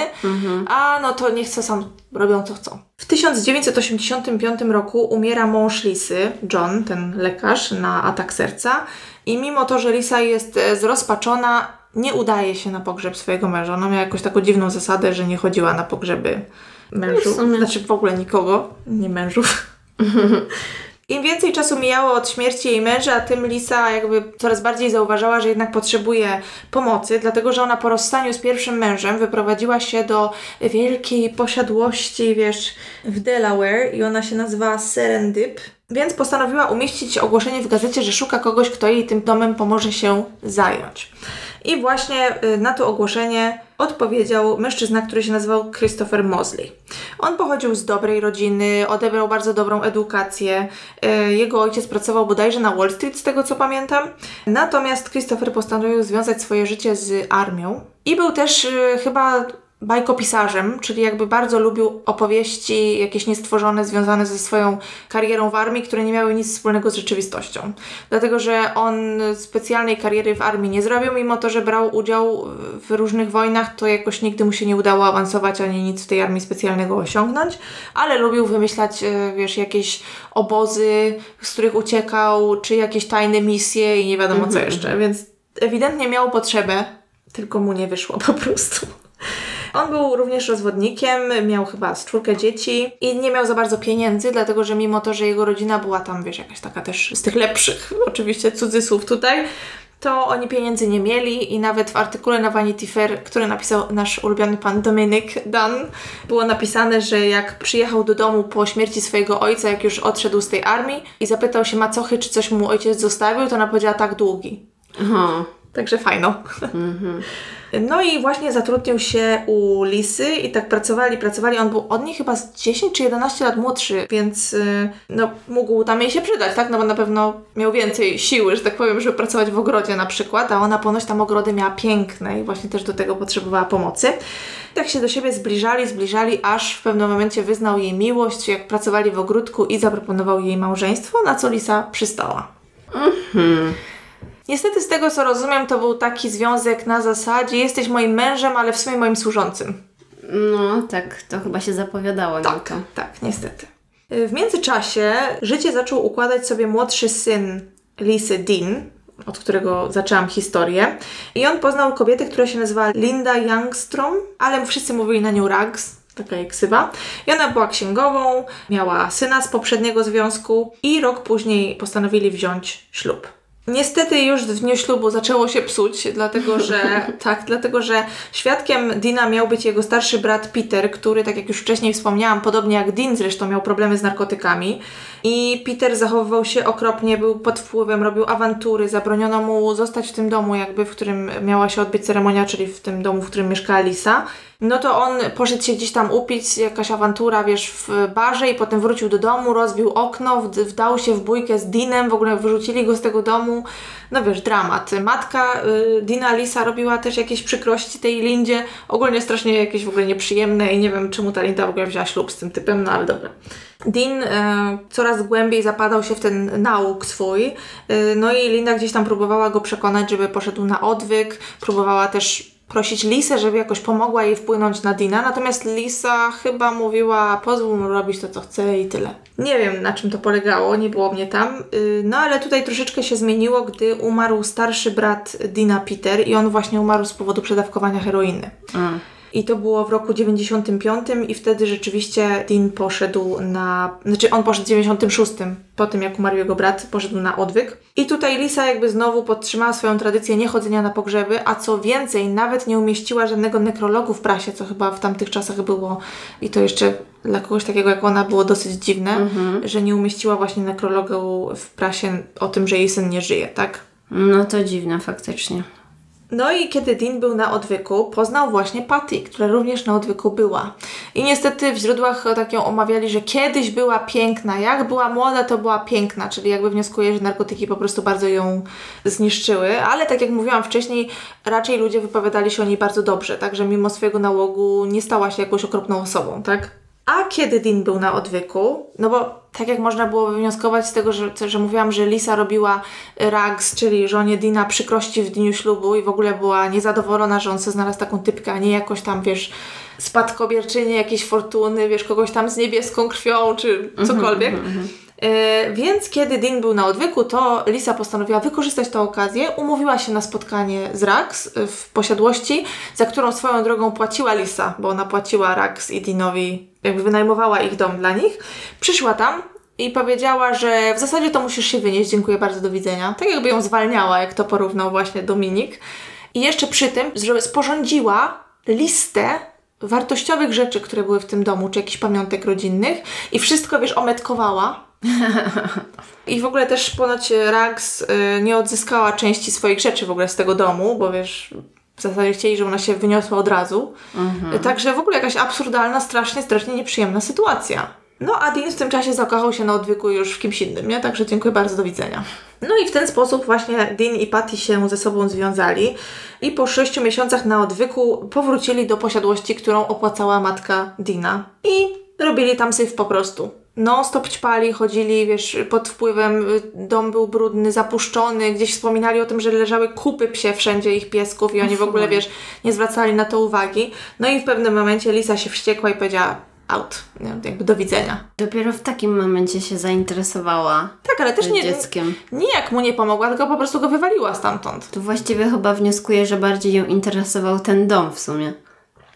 A no to niech co sam robią, co chcą. W 1985 roku umiera mąż Lisy, John, ten lekarz, na atak serca. I mimo to, że Lisa jest e, zrozpaczona, nie udaje się na pogrzeb swojego męża. Ona miała jakąś taką dziwną zasadę, że nie chodziła na pogrzeby mężów. W sumie. Znaczy w ogóle nikogo, nie mężów. Im więcej czasu mijało od śmierci jej męża, tym Lisa jakby coraz bardziej zauważała, że jednak potrzebuje pomocy, dlatego że ona po rozstaniu z pierwszym mężem wyprowadziła się do wielkiej posiadłości, wiesz, w Delaware i ona się nazywała Serendip. Więc postanowiła umieścić ogłoszenie w gazecie, że szuka kogoś, kto jej tym domem pomoże się zająć. I właśnie y, na to ogłoszenie odpowiedział mężczyzna, który się nazywał Christopher Mosley. On pochodził z dobrej rodziny, odebrał bardzo dobrą edukację. Y, Jego ojciec pracował bodajże na Wall Street, z tego co pamiętam. Natomiast Christopher postanowił związać swoje życie z armią i był też y, chyba bajkopisarzem, czyli jakby bardzo lubił opowieści jakieś niestworzone, związane ze swoją karierą w armii, które nie miały nic wspólnego z rzeczywistością. Dlatego, że on specjalnej kariery w armii nie zrobił, mimo to, że brał udział w różnych wojnach, to jakoś nigdy mu się nie udało awansować, ani nic w tej armii specjalnego osiągnąć, ale lubił wymyślać, e, wiesz, jakieś obozy, z których uciekał, czy jakieś tajne misje i nie wiadomo co jeszcze, więc ewidentnie miał potrzebę, tylko mu nie wyszło po prostu. On był również rozwodnikiem, miał chyba z czwórkę dzieci i nie miał za bardzo pieniędzy, dlatego że mimo to, że jego rodzina była tam, wiesz, jakaś taka też z tych lepszych, oczywiście cudzysłów tutaj, to oni pieniędzy nie mieli i nawet w artykule na Vanity Fair, który napisał nasz ulubiony pan Dominik Dunn, było napisane, że jak przyjechał do domu po śmierci swojego ojca, jak już odszedł z tej armii i zapytał się macochy, czy coś mu ojciec zostawił, to ona powiedziała tak długi. Aha. Także fajno. No i właśnie zatrudnił się u Lisy i tak pracowali, pracowali. On był od niej chyba z 10 czy 11 lat młodszy, więc y, no, mógł tam jej się przydać, tak? No bo na pewno miał więcej siły, że tak powiem, żeby pracować w ogrodzie na przykład, a ona ponoć tam ogrody miała piękne i właśnie też do tego potrzebowała pomocy. Tak się do siebie zbliżali, zbliżali, aż w pewnym momencie wyznał jej miłość, jak pracowali w ogródku i zaproponował jej małżeństwo, na co Lisa przystała. Niestety z tego co rozumiem, to był taki związek na zasadzie jesteś moim mężem, ale w sumie moim służącym. No, tak, to chyba się zapowiadało Tak, to. tak, niestety. Y, W międzyczasie życie zaczął układać sobie młodszy syn Lisy Dean, od którego zaczęłam historię. I on poznał kobietę, która się nazywa Linda Youngstrom, ale wszyscy mówili na nią Rags, taka jej ksywa. I ona była księgową, miała syna z poprzedniego związku i rok później postanowili wziąć ślub. Niestety już w dniu ślubu zaczęło się psuć, dlatego że tak, dlatego że świadkiem Dina miał być jego starszy brat Peter, który, tak jak już wcześniej wspomniałam, podobnie jak Dean zresztą miał problemy z narkotykami. I Peter zachowywał się okropnie, był pod wpływem, robił awantury, zabroniono mu zostać w tym domu, jakby w którym miała się odbyć ceremonia, czyli w tym domu, w którym mieszkała Lisa. No to on poszedł się gdzieś tam upić, jakaś awantura, wiesz, w barze i potem wrócił do domu, rozbił okno, wd- wdał się w bójkę z Dinem, w ogóle wyrzucili go z tego domu. No wiesz, dramat. Matka y, Dina Lisa robiła też jakieś przykrości tej Lindzie, ogólnie strasznie jakieś w ogóle nieprzyjemne i nie wiem czemu ta Linda w ogóle wzięła ślub z tym typem, no ale dobra. Dean e, coraz głębiej zapadał się w ten nauk swój, e, no i Linda gdzieś tam próbowała go przekonać, żeby poszedł na odwyk, próbowała też prosić Lisę, żeby jakoś pomogła jej wpłynąć na Dina, natomiast Lisa chyba mówiła, pozwól mu robić to, co chce i tyle. Nie wiem, na czym to polegało, nie było mnie tam, y, no ale tutaj troszeczkę się zmieniło, gdy umarł starszy brat Dina, Peter, i on właśnie umarł z powodu przedawkowania heroiny. A. I to było w roku 95 i wtedy rzeczywiście Dean poszedł na... Znaczy on poszedł w 96, po tym jak umarł jego brat, poszedł na odwyk. I tutaj Lisa jakby znowu podtrzymała swoją tradycję niechodzenia na pogrzeby, a co więcej, nawet nie umieściła żadnego nekrologu w prasie, co chyba w tamtych czasach było i to jeszcze dla kogoś takiego jak ona było dosyć dziwne, że nie umieściła właśnie nekrologu w prasie o tym, że jej syn nie żyje, tak? No to dziwne faktycznie. No i kiedy Dean był na odwyku, poznał właśnie Patty, która również na odwyku była. I niestety w źródłach tak ją omawiali, że kiedyś była piękna, jak była młoda, to była piękna, czyli jakby wnioskuje, że narkotyki po prostu bardzo ją zniszczyły, ale tak jak mówiłam wcześniej, raczej ludzie wypowiadali się o niej bardzo dobrze, także mimo swojego nałogu nie stała się jakąś okropną osobą, tak? A kiedy Dean był na odwyku, no bo tak jak można było wywnioskować z tego, że, że mówiłam, że Lisa robiła Rags, czyli żonie Dina przykrości w dniu ślubu i w ogóle była niezadowolona, że on sobie znalazł taką typkę, a nie jakoś tam, wiesz, spadkobierczynię jakiejś fortuny, wiesz, kogoś tam z niebieską krwią, czy cokolwiek. E, więc kiedy Dean był na odwyku, to Lisa postanowiła wykorzystać tę okazję, umówiła się na spotkanie z Rax w posiadłości, za którą swoją drogą płaciła Lisa, bo ona płaciła Rax i Deanowi, jakby wynajmowała ich dom dla nich. Przyszła tam i powiedziała, że w zasadzie to musisz się wynieść, dziękuję bardzo, do widzenia. Tak jakby ją zwalniała, jak to porównał właśnie Dominik. I jeszcze przy tym że sporządziła listę wartościowych rzeczy, które były w tym domu, czy jakichś pamiątek rodzinnych i wszystko, wiesz, ometkowała. I w ogóle też ponoć Rags y, nie odzyskała części swoich rzeczy w ogóle z tego domu, bo wiesz, w zasadzie chcieli, żeby ona się wyniosła od razu. Y, Także w ogóle jakaś absurdalna, strasznie, strasznie nieprzyjemna sytuacja. No a Dean w tym czasie zakochał się na odwyku już w kimś innym, nie? Także dziękuję bardzo, do widzenia. No i w ten sposób właśnie Dean i Patty się ze sobą związali i po sześciu miesiącach na odwyku powrócili do posiadłości, którą opłacała matka Dina i robili tam syf po prostu. No, stop ćpali, chodzili, wiesz, pod wpływem, y, dom był brudny, zapuszczony, gdzieś wspominali o tym, że leżały kupy psie wszędzie ich piesków i oni w ogóle, wiesz, nie zwracali na to uwagi. No i w pewnym momencie Lisa się wściekła i powiedziała out, jakby do widzenia. Dopiero w takim momencie się zainteresowała Tak, ale też nie, dzieckiem. nie jak mu nie pomogła, tylko po prostu go wywaliła stamtąd. Tu właściwie chyba wnioskuję, że bardziej ją interesował ten dom w sumie.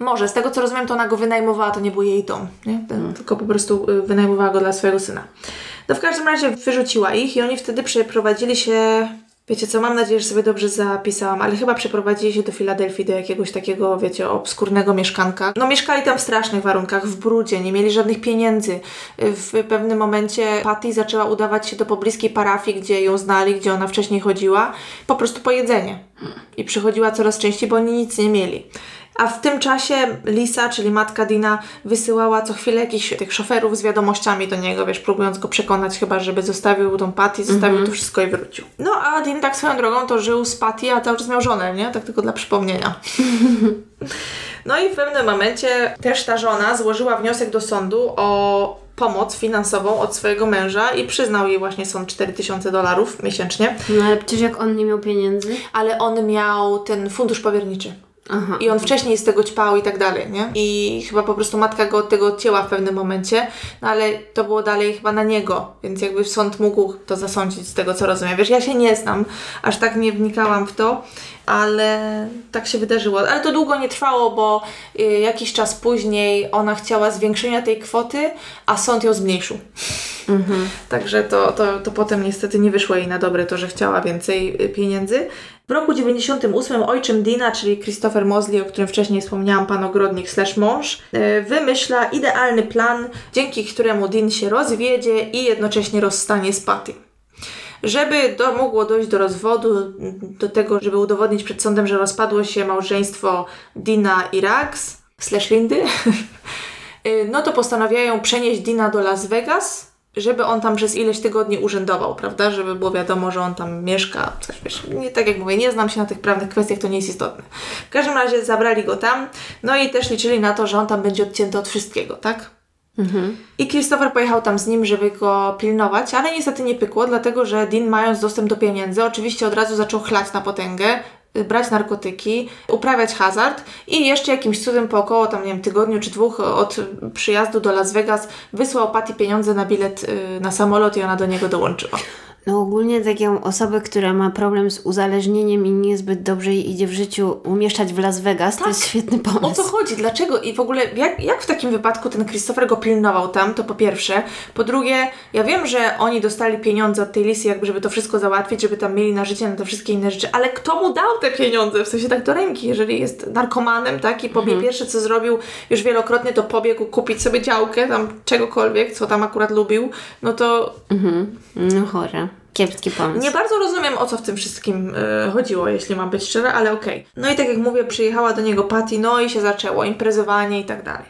Może, z tego co rozumiem, to ona go wynajmowała, to nie był jej dom, nie? Ten- tylko po prostu y, wynajmowała go dla swojego syna. No w każdym razie wyrzuciła ich i oni wtedy przeprowadzili się Wiecie co, mam nadzieję, że sobie dobrze zapisałam, ale chyba przeprowadzili się do Filadelfii, do jakiegoś takiego, wiecie, obskurnego mieszkanka. No mieszkali tam w strasznych warunkach, w brudzie, nie mieli żadnych pieniędzy. W pewnym momencie Patty zaczęła udawać się do pobliskiej parafii, gdzie ją znali, gdzie ona wcześniej chodziła, po prostu po jedzenie. I przychodziła coraz częściej, bo oni nic nie mieli. A w tym czasie Lisa, czyli matka Dina, wysyłała co chwilę jakichś tych szoferów z wiadomościami do niego, wiesz, próbując go przekonać chyba, żeby zostawił tą Patty, zostawił to wszystko i wrócił. No a Dean tak swoją drogą to żył z Patty, a cały czas miał żonę, nie? Tak tylko dla przypomnienia. no i w pewnym momencie też ta żona złożyła wniosek do sądu o pomoc finansową od swojego męża i przyznał jej właśnie sąd 4000 dolarów miesięcznie, No ale przecież jak on nie miał pieniędzy. ale on miał ten fundusz powierniczy. Aha. I on wcześniej z tego ćpał i tak dalej, nie? I chyba po prostu matka go od tego odcięła w pewnym momencie, no ale to było dalej chyba na niego, więc jakby sąd mógł to zasądzić z tego, co rozumiem. Wiesz, ja się nie znam, aż tak nie wnikałam w to, ale tak się wydarzyło. Ale to długo nie trwało, bo y, jakiś czas później ona chciała zwiększenia tej kwoty, a sąd ją zmniejszył. Także to, to, to potem niestety nie wyszło jej na dobre to, że chciała więcej y, pieniędzy. W roku 98 ojczym Dina, czyli Christopher Mosley, o którym wcześniej wspomniałam, pan ogrodnik slash mąż, y, wymyśla idealny plan, dzięki któremu Dean się rozwiedzie i jednocześnie rozstanie z Patty. Żeby do, mogło dojść do rozwodu, do tego, żeby udowodnić przed sądem, że rozpadło się małżeństwo Dina i Rags, slash Lindy, y, no to postanawiają przenieść Dina do Las Vegas, żeby on tam przez ileś tygodni urzędował, prawda? Żeby było wiadomo, że on tam mieszka. Coś, wiesz, nie, tak jak mówię, nie znam się na tych prawnych kwestiach, to nie jest istotne. W każdym razie zabrali go tam, no i też liczyli na to, że on tam będzie odcięty od wszystkiego, tak? I Christopher pojechał tam z nim, żeby go pilnować, ale niestety nie pykło, dlatego że Dean, mając dostęp do pieniędzy, oczywiście od razu zaczął chlać na potęgę, y, brać narkotyki, uprawiać hazard i jeszcze jakimś cudem po około tam, nie wiem, tygodniu czy dwóch od przyjazdu do Las Vegas wysłał Patty pieniądze na bilet y, na samolot i ona do niego dołączyła. No ogólnie taką osobę, która ma problem z uzależnieniem i niezbyt dobrze jej idzie w życiu umieszczać w Las Vegas, to jest świetny O pomysł. co chodzi? Dlaczego? I w ogóle jak, jak w takim wypadku ten Christopher go pilnował tam, to po pierwsze. Po drugie, ja wiem, że oni dostali pieniądze od tej Lisy, jakby żeby to wszystko załatwić, żeby tam mieli na życie, na te wszystkie inne rzeczy, ale kto mu dał te pieniądze? W sensie tak do ręki, jeżeli jest narkomanem, tak? I pobie pierwsze, co zrobił już wielokrotnie, to pobiegł kupić sobie działkę, tam czegokolwiek, co tam akurat lubił, no to No chore. Kiepski pomysł. nie bardzo rozumiem, o co w tym wszystkim e, chodziło, jeśli mam być szczera, ale okej. No i tak jak mówię, przyjechała do niego Patty, no i się zaczęło, imprezowanie i tak dalej.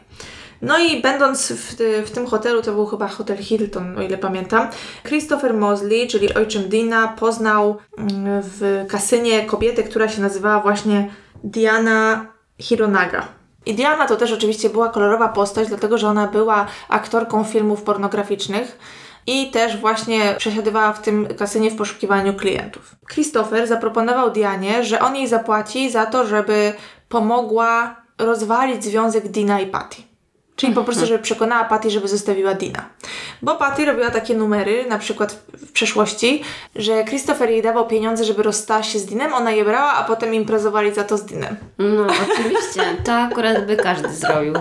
No i będąc w, w tym hotelu, to był chyba hotel Hilton, o ile pamiętam, Christopher Mosley, czyli ojczym Dina, poznał mm, w kasynie kobietę, która się nazywała właśnie Diana Hironaga. I Diana to też oczywiście była kolorowa postać, dlatego że ona była aktorką filmów pornograficznych i też właśnie przesiadywała w tym kasynie w poszukiwaniu klientów. Christopher zaproponował Dianie, że on jej zapłaci za to, żeby pomogła rozwalić związek Dina i Patty. Czyli po prostu, żeby przekonała Patty, żeby zostawiła Dina. Bo Patty robiła takie numery, na przykład w- przeszłości, że Christopher jej dawał pieniądze, żeby rozstała się z Dinem, ona je brała, a potem imprezowali za to z Dinem. No oczywiście, to akurat by każdy zrobił.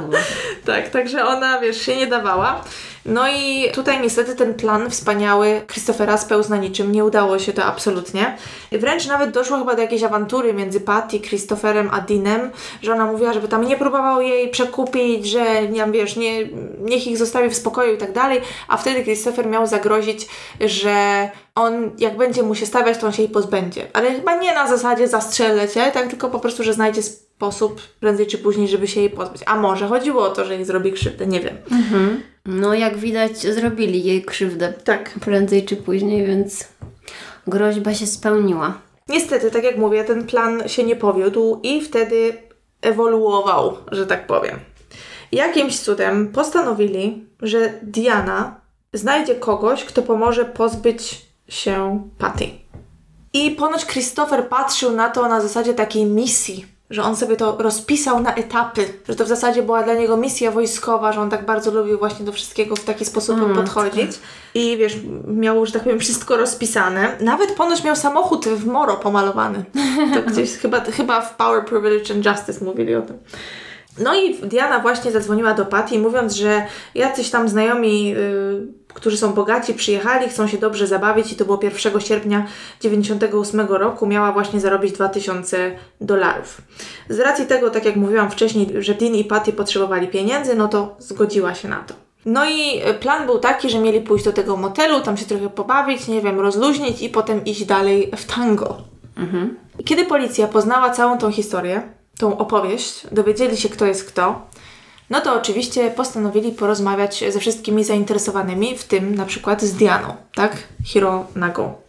Tak, także ona, wiesz, się nie dawała. No i tutaj niestety ten plan wspaniały Christophera spełzł na niczym. Nie udało się to absolutnie. Wręcz nawet doszło chyba do jakiejś awantury między Patty, Christopherem a Deanem, że ona mówiła, żeby tam nie próbował jej przekupić, że nie wiesz, nie, niech ich zostawi w spokoju i tak dalej. A wtedy Christopher miał zagrozić, że on jak będzie mu się stawiać, to on się jej pozbędzie. Ale chyba nie na zasadzie zastrzelę cię, tak tylko po prostu, że znajdzie sposób prędzej czy później, żeby się jej pozbyć. A może chodziło o to, że jej zrobi krzywdę, nie wiem. No jak widać zrobili jej krzywdę Tak. prędzej czy później, więc groźba się spełniła. Niestety, tak jak mówię, ten plan się nie powiódł i wtedy ewoluował, że tak powiem. Jakimś cudem postanowili, że Diana znajdzie kogoś, kto pomoże pozbyć się Patty. I ponoć Christopher patrzył na to na zasadzie takiej misji, że on sobie to rozpisał na etapy, że to w zasadzie była dla niego misja wojskowa, że on tak bardzo lubił właśnie do wszystkiego w taki sposób podchodzić. I wiesz, miał, że tak powiem, wszystko rozpisane. Nawet ponoć miał samochód w Moro pomalowany. To gdzieś chyba, chyba w Power, Privilege and Justice mówili o tym. No i Diana właśnie zadzwoniła do Patty mówiąc, że jacyś tam znajomi y, którzy są bogaci, przyjechali, chcą się dobrze zabawić i to było 1 sierpnia 98 roku, miała właśnie zarobić 2000 dolarów. Z racji tego, tak jak mówiłam wcześniej, że Dean i Patty potrzebowali pieniędzy, no to zgodziła się na to. No i plan był taki, że mieli pójść do tego motelu, tam się trochę pobawić, nie wiem, rozluźnić i potem iść dalej w tango. I kiedy policja poznała całą tą historię, tą opowieść, dowiedzieli się, kto jest kto, no to oczywiście postanowili porozmawiać ze wszystkimi zainteresowanymi, w tym na przykład z Dianą, tak? Hiro Nago.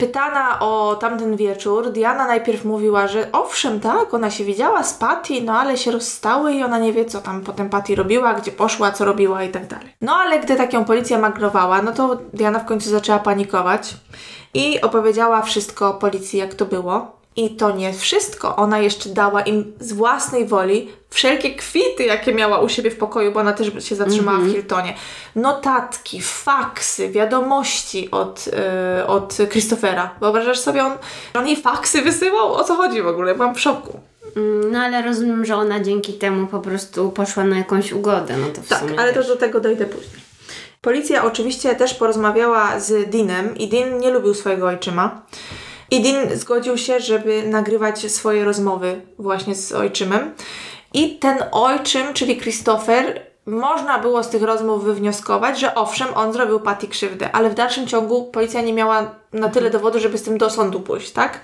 Pytana o tamten wieczór, Diana najpierw mówiła, że owszem, tak, ona się widziała z Patty, no ale się rozstały i ona nie wie, co tam potem Patty robiła, gdzie poszła, co robiła i tak dalej. No ale gdy tak ją policja magrowała, no to Diana w końcu zaczęła panikować i opowiedziała wszystko policji, jak to było. I to nie wszystko. Ona jeszcze dała im z własnej woli wszelkie kwity, jakie miała u siebie w pokoju, bo ona też się zatrzymała w Hiltonie. Notatki, faksy, wiadomości od, yy, od Christophera. Wyobrażasz sobie, on, on jej faksy wysyłał? O co chodzi w ogóle? Byłam w szoku. Mm, No ale rozumiem, że ona dzięki temu po prostu poszła na jakąś ugodę. No to w Tak, ale to wiesz. do tego dojdę później. Policja oczywiście też porozmawiała z Deanem i Dean nie lubił swojego ojczyma. I Dean zgodził się, żeby nagrywać swoje rozmowy właśnie z ojczymem. I ten ojczym, czyli Christopher, można było z tych rozmów wywnioskować, że owszem, on zrobił Patty krzywdę, ale w dalszym ciągu policja nie miała na tyle dowodu, żeby z tym do sądu pójść, tak?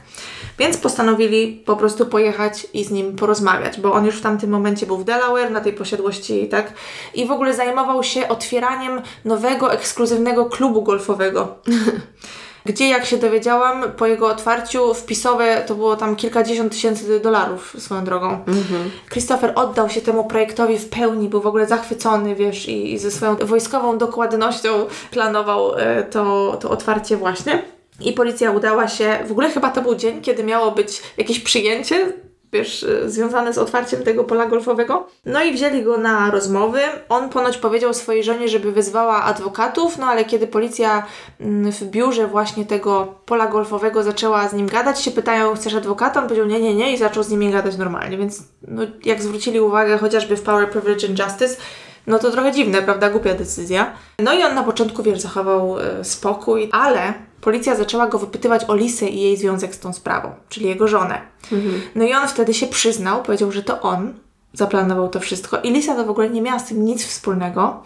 Więc postanowili po prostu pojechać i z nim porozmawiać, bo on już w tamtym momencie był w Delaware, na tej posiadłości, tak? I w ogóle zajmował się otwieraniem nowego, ekskluzywnego klubu golfowego. Gdzie, jak się dowiedziałam, po jego otwarciu wpisowe to było tam kilkadziesiąt tysięcy dolarów swoją drogą. Christopher oddał się temu projektowi w pełni, był w ogóle zachwycony, wiesz, i, i ze swoją wojskową dokładnością planował e, to, to otwarcie właśnie. I policja udała się, w ogóle chyba to był dzień, kiedy miało być jakieś przyjęcie, wiesz, e, związane z otwarciem tego pola golfowego. No i wzięli go na rozmowy. On ponoć powiedział swojej żonie, żeby wezwała adwokatów, no ale kiedy policja mm, w biurze właśnie tego pola golfowego zaczęła z nim gadać, się pytają, chcesz adwokata? On powiedział nie, nie, nie i zaczął z nimi gadać normalnie, więc no, jak zwrócili uwagę chociażby w Power, Privilege and Justice, no to trochę dziwne, prawda? Głupia decyzja. No i on na początku, wiesz, zachował e, spokój, ale policja zaczęła go wypytywać o Lisę i jej związek z tą sprawą, czyli jego żonę. No i on wtedy się przyznał, powiedział, że to on zaplanował to wszystko i Lisa to w ogóle nie miała z tym nic wspólnego.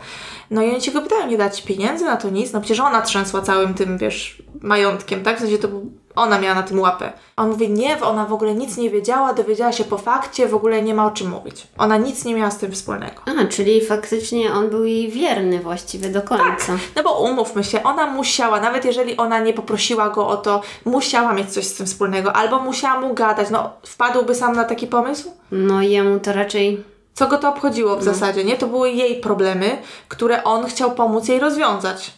No i oni się go pytają, nie dać pieniędzy na to nic, no przecież ona trzęsła całym tym, wiesz, majątkiem, tak? W sensie to ona miała na tym łapę. On mówi, nie, ona w ogóle nic nie wiedziała, dowiedziała się po fakcie, w ogóle nie ma o czym mówić. Ona nic nie miała z tym wspólnego. A, czyli faktycznie on był jej wierny właściwie do końca. No bo umówmy się, ona musiała, nawet jeżeli ona nie poprosiła go o to, musiała mieć coś z tym wspólnego, albo musiała mu gadać, no wpadłby sam na taki pomysł? No jemu to raczej Co go to obchodziło w zasadzie, nie? To były jej problemy, które on chciał pomóc jej rozwiązać.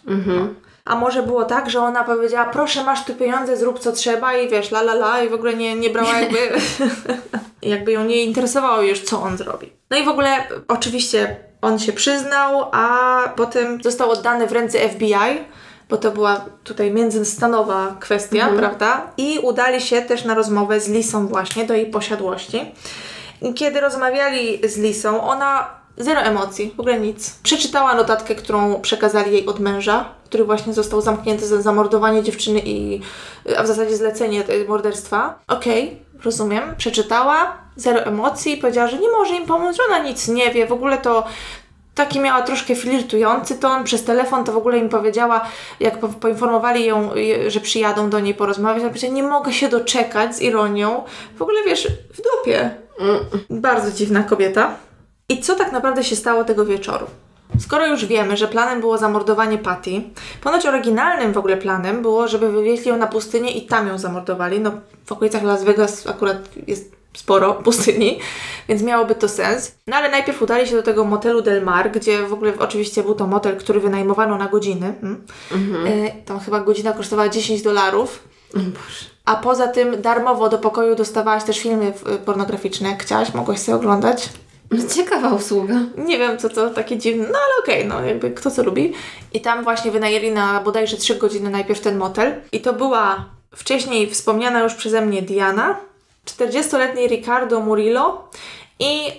A może było tak, że ona powiedziała, proszę, masz tu pieniądze, zrób co trzeba i wiesz, la la la i w ogóle nie, nie brała jakby, jakby ją nie interesowało już, co on zrobi. No i w ogóle oczywiście on się przyznał, a potem został oddany w ręce FBI, bo to była tutaj międzystanowa kwestia, prawda? I udali się też na rozmowę z Lisą właśnie do jej posiadłości. Kiedy rozmawiali z Lisą, ona zero emocji, w ogóle nic. Przeczytała notatkę, którą przekazali jej od męża, który właśnie został zamknięty za zamordowanie dziewczyny i a w zasadzie zlecenie morderstwa. Okej, rozumiem. Przeczytała, zero emocji, powiedziała, że nie może im pomóc, że ona nic nie wie, w ogóle to taki miała troszkę flirtujący ton. Przez telefon to w ogóle im powiedziała, jak po, poinformowali ją, że przyjadą do niej porozmawiać, ona powiedziała, nie mogę się doczekać z ironią. W ogóle wiesz, w dupie. Bardzo dziwna kobieta. I co tak naprawdę się stało tego wieczoru? Skoro już wiemy, że planem było zamordowanie Patty, ponoć oryginalnym w ogóle planem było, żeby wywieźli ją na pustynię i tam ją zamordowali. No, w okolicach Las Vegas akurat jest sporo pustyni, więc miałoby to sens. No ale najpierw udali się do tego motelu Del Mar, gdzie w ogóle oczywiście był to motel, który wynajmowano na godziny. Mm. E, tam chyba godzina kosztowała 10 dolarów. A poza tym darmowo do pokoju dostawałaś też filmy y, pornograficzne, jak chciałaś, mogłaś sobie oglądać. no, ciekawa usługa. Nie wiem, co to takie dziwne, no ale okej, no jakby kto co lubi. I tam właśnie wynajęli na bodajże 3 godziny najpierw ten motel. I to była wcześniej wspomniana już przeze mnie Diana, 40-letni Ricardo Murillo i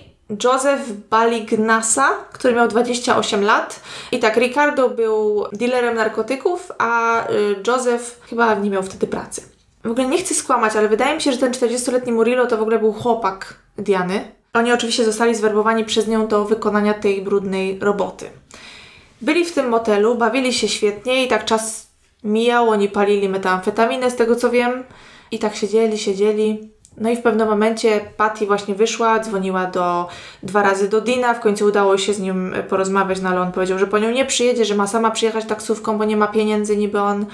Joseph Balignasa, który miał 28 lat. I tak, Ricardo był dealerem narkotyków, a y, Joseph chyba nie miał wtedy pracy. W ogóle nie chcę skłamać, ale wydaje mi się, że ten 40-letni Murillo to w ogóle był chłopak Diany. Oni oczywiście zostali zwerbowani przez nią do wykonania tej brudnej roboty. Byli w tym motelu, bawili się świetnie i tak czas mijał, oni palili metamfetaminę z tego co wiem i tak siedzieli, siedzieli. No i w pewnym momencie Patty właśnie wyszła, dzwoniła do, dwa razy do Dina, w końcu udało się z nim porozmawiać, no ale on powiedział, że po nią nie przyjedzie, że ma sama przyjechać taksówką, bo nie ma pieniędzy niby on.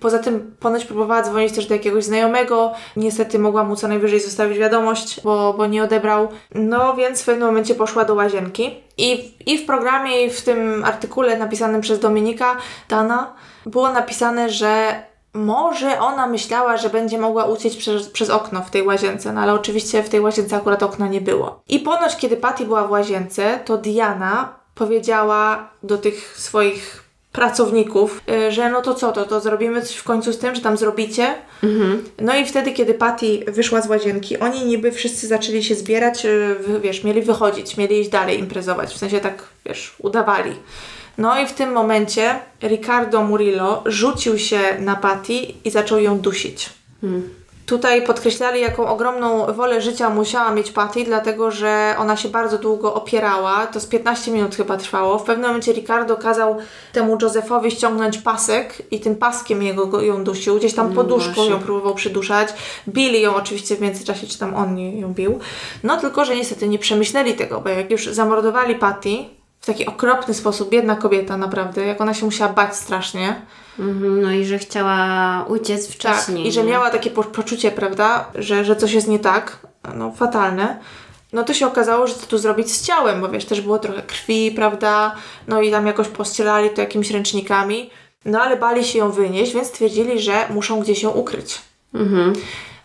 Poza tym ponoć próbowała dzwonić też do jakiegoś znajomego, niestety mogła mu co najwyżej zostawić wiadomość, bo, bo nie odebrał. No więc w pewnym momencie poszła do łazienki i, i w programie, i w tym artykule napisanym przez Dominika Dana było napisane, że może ona myślała, że będzie mogła uciec przez, przez okno w tej łazience, no ale oczywiście w tej łazience akurat okna nie było. I ponoć, kiedy Patty była w łazience, to Diana powiedziała do tych swoich pracowników, y, że no to co, to, to zrobimy coś w końcu z tym, że tam zrobicie. No i wtedy, kiedy Patty wyszła z łazienki, oni niby wszyscy zaczęli się zbierać, y, wiesz, mieli wychodzić, mieli iść dalej imprezować, w sensie tak, wiesz, udawali. No i w tym momencie Ricardo Murillo rzucił się na Patty i zaczął ją dusić. Tutaj podkreślali, jaką ogromną wolę życia musiała mieć Patty, dlatego że ona się bardzo długo opierała. To z 15 minut chyba trwało. W pewnym momencie Ricardo kazał temu Josephowi ściągnąć pasek i tym paskiem jego, go, ją dusił. Gdzieś tam poduszką Boże. ją próbował przyduszać. Bili ją oczywiście w międzyczasie, czy tam on ją bił. No tylko, że niestety nie przemyśleli tego, bo jak już zamordowali Patty w taki okropny sposób, biedna kobieta naprawdę, jak ona się musiała bać strasznie. Mhm, no i że chciała uciec Tak, wcześniej. i że nie? miała takie po- poczucie, prawda, że, że coś jest nie tak, no fatalne. No to się okazało, że co tu zrobić z ciałem, bo wiesz, też było trochę krwi, prawda, no i tam jakoś pościelali to jakimiś ręcznikami, no ale bali się ją wynieść, więc stwierdzili, że muszą gdzieś ją ukryć. Mhm.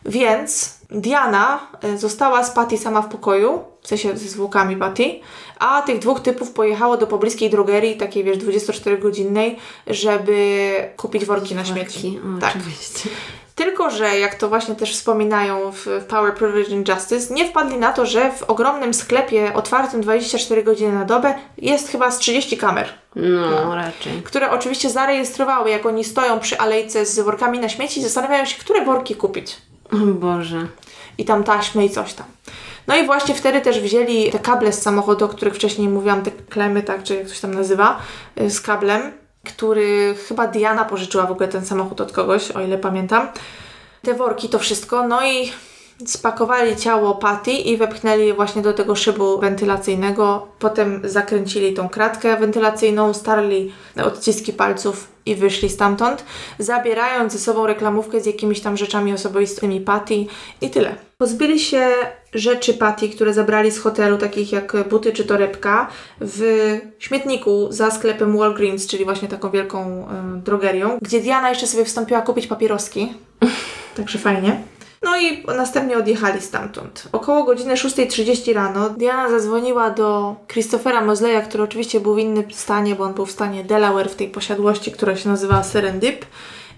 Więc Diana y, została z Patty sama w pokoju, w sensie ze zwłokami Patty, a tych dwóch typów pojechało do pobliskiej drogerii, takiej wiesz, 24-godzinnej, żeby kupić worki na śmieci. O, tak. Oczywiście. Tylko, że jak to właśnie też wspominają w, Power, and Justice, nie wpadli na to, że w ogromnym sklepie otwartym 24 godziny na dobę jest chyba z 30 kamer, No, raczej. które oczywiście zarejestrowały, jak oni stoją przy alejce z workami na śmieci i zastanawiają się, które worki kupić. Boże. I tam taśmy i coś tam. No i właśnie wtedy też wzięli te kable z samochodu, o których wcześniej mówiłam, te klemy, tak, czy jak coś tam nazywa, y, z kablem, który chyba Diana pożyczyła w ogóle ten samochód od kogoś, o ile pamiętam. Te worki, to wszystko, no i spakowali ciało Patty i wepchnęli właśnie do tego szybu wentylacyjnego. Potem zakręcili tą kratkę wentylacyjną, starli odciski palców i wyszli stamtąd, zabierając ze sobą reklamówkę z jakimiś tam rzeczami osobistymi Patty i tyle. Pozbyli się rzeczy Patty, które zabrali z hotelu, takich jak buty czy torebka, w śmietniku za sklepem Walgreens, czyli właśnie taką wielką y, drogerią, gdzie Diana jeszcze sobie wstąpiła kupić papieroski. Także fajnie. No i następnie odjechali stamtąd. Około godziny 6.30 rano Diana zadzwoniła do Christophera Mosleya, który oczywiście był w innym stanie, bo on był w stanie Delaware w tej posiadłości, która się nazywa Serendip.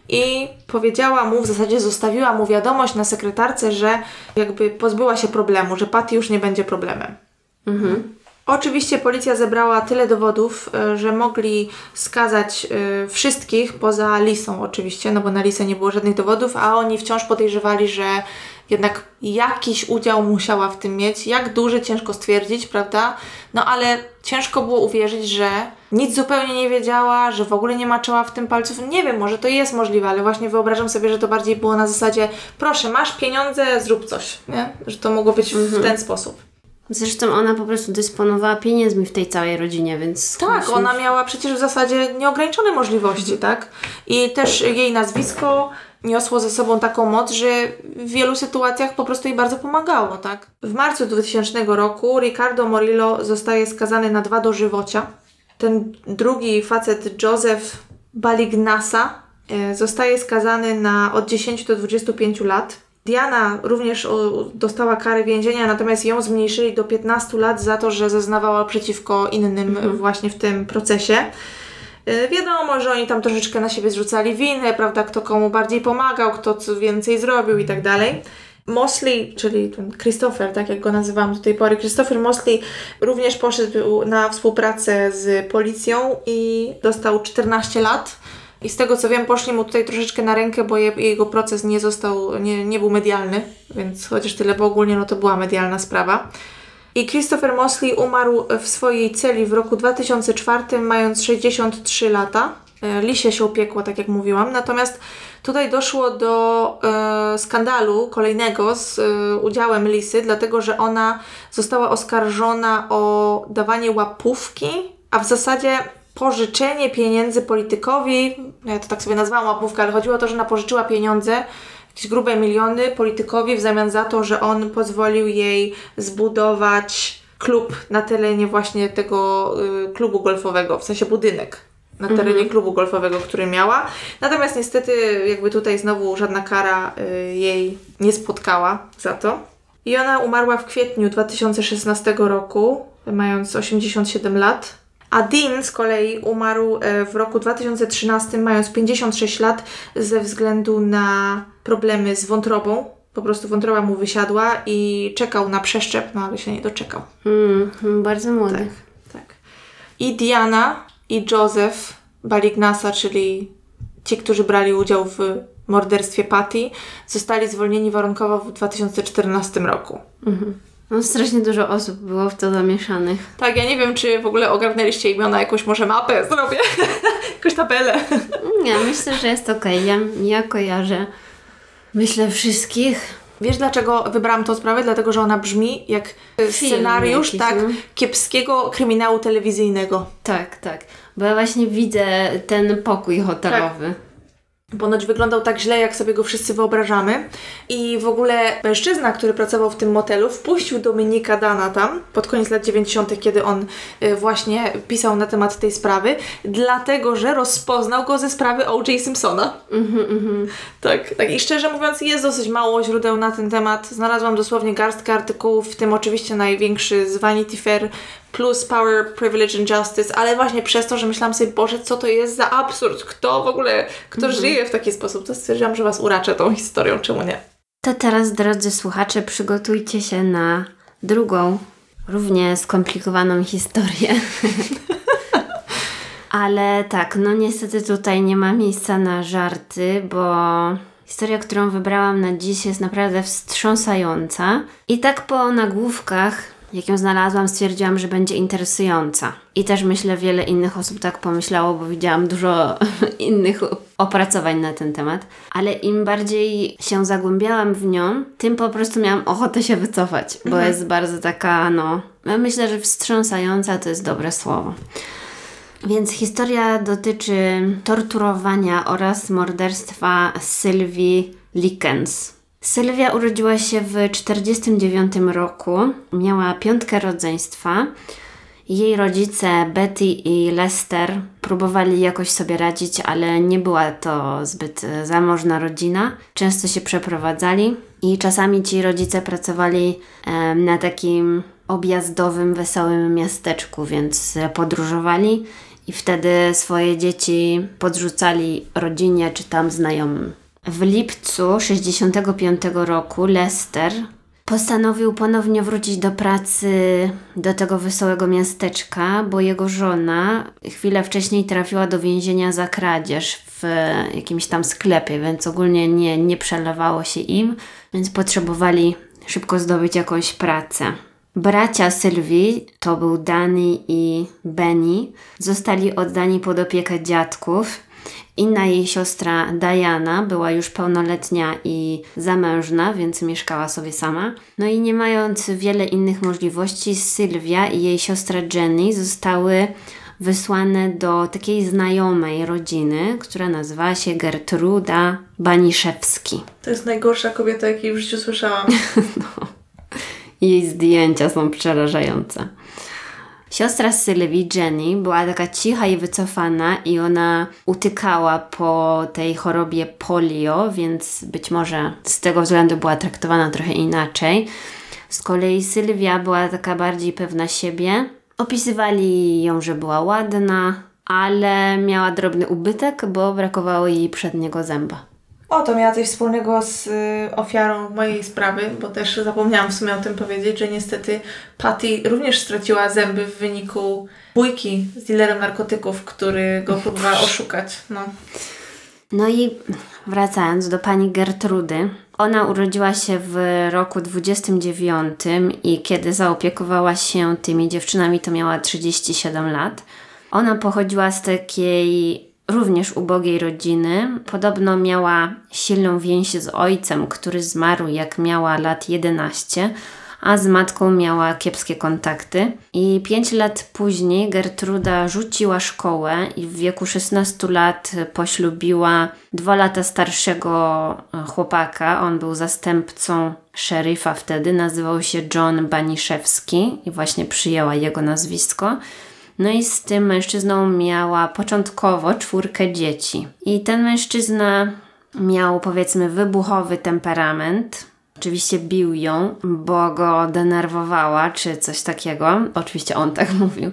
I powiedziała mu, w zasadzie zostawiła mu wiadomość na sekretarce, że jakby pozbyła się problemu, że Patty już nie będzie problemem. Oczywiście policja zebrała tyle dowodów, e, że mogli skazać e, wszystkich poza Lisą oczywiście, no bo na Lisę nie było żadnych dowodów, a oni wciąż podejrzewali, że jednak jakiś udział musiała w tym mieć. Jak duży, ciężko stwierdzić, prawda? No ale ciężko było uwierzyć, że nic zupełnie nie wiedziała, że w ogóle nie maczała w tym palców. Nie wiem, może to jest możliwe, ale właśnie wyobrażam sobie, że to bardziej było na zasadzie proszę, masz pieniądze, zrób coś, nie? Że to mogło być w ten sposób. Zresztą ona po prostu dysponowała pieniędzmi w tej całej rodzinie, więc... Tak, ona miała przecież w zasadzie nieograniczone możliwości, tak? I też jej nazwisko niosło ze sobą taką moc, że w wielu sytuacjach po prostu jej bardzo pomagało, tak? W marcu 2000 roku Ricardo Morillo zostaje skazany na dwa dożywocia. Ten drugi facet, Joseph Balignasa, e, zostaje skazany na od 10 do 25 lat. Diana również dostała karę więzienia, natomiast ją zmniejszyli do 15 lat za to, że zeznawała przeciwko innym właśnie w tym procesie. Y, Wiadomo, że oni tam troszeczkę na siebie zrzucali winę, prawda, kto komu bardziej pomagał, kto co więcej zrobił i tak dalej. Mosley, czyli ten Christopher, tak jak go nazywałam do tej pory, Christopher Mosley również poszedł na współpracę z policją i dostał 14 lat. I z tego co wiem, poszli mu tutaj troszeczkę na rękę, bo je, jego proces nie został, nie, nie był medialny, więc chociaż tyle, bo ogólnie no to była medialna sprawa. I Christopher Mosley umarł w swojej celi w roku 2004, mając 63 lata. E, Lisie się upiekło, tak jak mówiłam. Natomiast tutaj doszło do e, skandalu kolejnego z e, udziałem Lisy, dlatego że ona została oskarżona o dawanie łapówki, a w zasadzie pożyczenie pieniędzy politykowi. Ja to tak sobie nazwałam łapówkę, ale chodziło o to, że ona pożyczyła pieniądze jakieś grube miliony politykowi w zamian za to, że on pozwolił jej zbudować klub na terenie właśnie tego y, klubu golfowego, w sensie budynek na terenie klubu golfowego, który miała. Natomiast niestety jakby tutaj znowu żadna kara y, jej nie spotkała za to. I ona umarła w kwietniu 2016 roku, mając 87 lat. A Dean z kolei umarł e, w roku 2013, mając 56 lat, ze względu na problemy z wątrobą. Po prostu wątroba mu wysiadła i czekał na przeszczep, no ale się nie doczekał. Mm, bardzo młody. Tak. I Diana i Joseph Balignasa, czyli ci, którzy brali udział w morderstwie Patty, zostali zwolnieni warunkowo w 2014 roku. No, strasznie dużo osób było w to zamieszanych. Tak, ja nie wiem, czy w ogóle ogarnęliście imiona, jakąś może mapę zrobię, jakąś tabelę. Nie, myślę, że jest okej. Ja, ja kojarzę. Myślę wszystkich. Wiesz, dlaczego wybrałam tą sprawę? Dlatego, że ona brzmi jak Film scenariusz jakiś, tak no. kiepskiego kryminału telewizyjnego. Tak, tak. Bo ja właśnie widzę ten pokój hotelowy. Ponoć wyglądał tak źle, jak sobie go wszyscy wyobrażamy. I w ogóle mężczyzna, który pracował w tym motelu, wpuścił Dominika Dana tam pod koniec lat 90., kiedy on y, właśnie pisał na temat tej sprawy, dlatego że rozpoznał go ze sprawy O.J. Simpsona. Tak, tak. I szczerze mówiąc, jest dosyć mało źródeł na ten temat. Znalazłam dosłownie garstkę artykułów, w tym oczywiście największy z Vanity Fair plus Power, Privilege and Justice, ale właśnie przez to, że myślałam sobie, Boże, co to jest za absurd? Kto w ogóle, kto żyje w taki sposób? To stwierdziłam, że Was uraczę tą historią, czemu nie? To teraz, drodzy słuchacze, przygotujcie się na drugą, równie skomplikowaną historię. Ale tak, no niestety tutaj nie ma miejsca na żarty, bo historia, którą wybrałam na dziś jest naprawdę wstrząsająca. I tak po nagłówkach, jak ją znalazłam, stwierdziłam, że będzie interesująca. I też myślę, wiele innych osób tak pomyślało, bo widziałam dużo innych opracowań na ten temat. Ale im bardziej się zagłębiałam w nią, tym po prostu miałam ochotę się wycofać, bo jest bardzo taka, no, ja myślę, że wstrząsająca to jest dobre słowo. Więc historia dotyczy torturowania oraz morderstwa Sylwii Likens. Sylwia urodziła się w 1949 roku, miała piątkę rodzeństwa. Jej rodzice, Betty i Lester, próbowali jakoś sobie radzić, ale nie była to zbyt e, zamożna rodzina. Często się przeprowadzali i czasami ci rodzice pracowali e, na takim objazdowym, wesołym miasteczku, więc podróżowali i wtedy swoje dzieci podrzucali rodzinie czy tam znajomym. W lipcu 65 roku Lester postanowił ponownie wrócić do pracy do tego wesołego miasteczka, bo jego żona chwilę wcześniej trafiła do więzienia za kradzież w jakimś tam sklepie, więc ogólnie nie, nie przelewało się im, więc potrzebowali szybko zdobyć jakąś pracę. Bracia Sylwii, to był Danny i Benny, zostali oddani pod opiekę dziadków. Inna jej siostra Diana była już pełnoletnia i zamężna, więc mieszkała sobie sama. No i nie mając wiele innych możliwości, Sylwia i jej siostra Jenny zostały wysłane do takiej znajomej rodziny, która nazywała się Gertruda Baniszewski. To jest najgorsza kobieta, jakiej w życiu słyszałam. Jej zdjęcia są przerażające. Siostra Sylwii, Jenny, była taka cicha i wycofana i ona utykała po tej chorobie polio, więc być może z tego względu była traktowana trochę inaczej. Z kolei Sylwia była taka bardziej pewna siebie. Opisywali ją, że była ładna, ale miała drobny ubytek, bo brakowało jej przedniego zęba. O, to miała coś wspólnego z y, ofiarą mojej sprawy, bo też zapomniałam w sumie o tym powiedzieć, że niestety Patty również straciła zęby w wyniku bójki z dealerem narkotyków, który go próbowała oszukać. No. No i wracając do pani Gertrudy, ona urodziła się w roku 29 i kiedy zaopiekowała się tymi dziewczynami, to miała 37 lat. Ona pochodziła z takiej również ubogiej rodziny. Podobno miała silną więź z ojcem, który zmarł jak miała lat 11, a z matką miała kiepskie kontakty. I pięć lat później Gertruda rzuciła szkołę i w wieku 16 lat poślubiła dwa lata starszego e, chłopaka. On był zastępcą szeryfa wtedy, nazywał się John Baniszewski i właśnie przyjęła jego nazwisko. No i z tym mężczyzną miała początkowo czwórkę dzieci. I ten mężczyzna miał powiedzmy wybuchowy temperament. Oczywiście bił ją, bo go denerwowała, czy coś takiego. Oczywiście on tak mówił.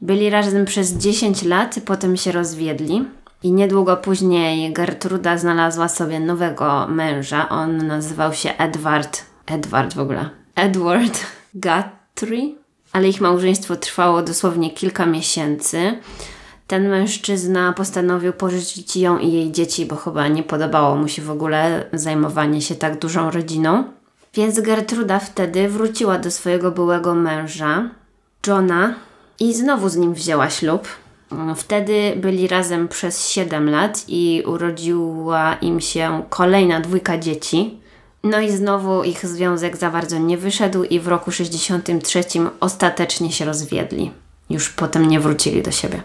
Byli razem przez 10 lat, potem się rozwiedli. I niedługo później Gertruda znalazła sobie nowego męża. On nazywał się Edward. Edward w ogóle. Edward Guthrie ale ich małżeństwo trwało dosłownie kilka miesięcy. Ten mężczyzna postanowił pożyczyć ją i jej dzieci, bo chyba nie podobało mu się w ogóle zajmowanie się tak dużą rodziną. Więc Gertruda wtedy wróciła do swojego byłego męża, Johna, i znowu z nim wzięła ślub. Wtedy byli razem przez 7 lat i urodziła im się kolejna dwójka dzieci. No i znowu ich związek za bardzo nie wyszedł i w roku 63 ostatecznie się rozwiedli. Już potem nie wrócili do siebie.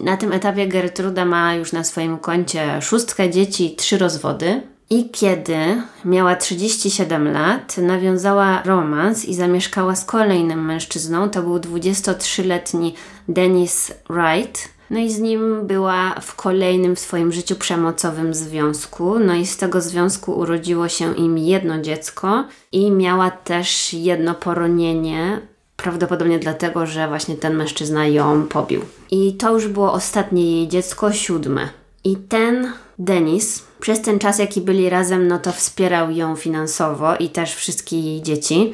Na tym etapie Gertruda ma już na swoim koncie szóstkę dzieci i trzy rozwody. I kiedy miała 37 lat, nawiązała romans i zamieszkała z kolejnym mężczyzną. To był 23-letni Dennis Wright no i z nim była w kolejnym w swoim życiu przemocowym związku. No i z tego związku urodziło się im jedno dziecko i miała też jedno poronienie. Prawdopodobnie dlatego, że właśnie ten mężczyzna ją pobił. I to już było ostatnie jej dziecko, siódme. I ten Denis, przez ten czas, jaki byli razem, no to wspierał ją finansowo i też wszystkie jej dzieci,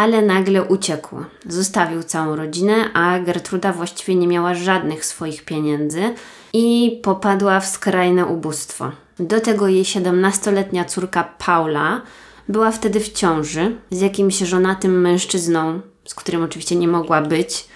ale nagle uciekł. Zostawił całą rodzinę, a Gertruda właściwie nie miała żadnych swoich pieniędzy i popadła w skrajne ubóstwo. Do tego jej 17-letnia córka Paula była wtedy w ciąży z jakimś żonatym mężczyzną, z którym oczywiście nie mogła być,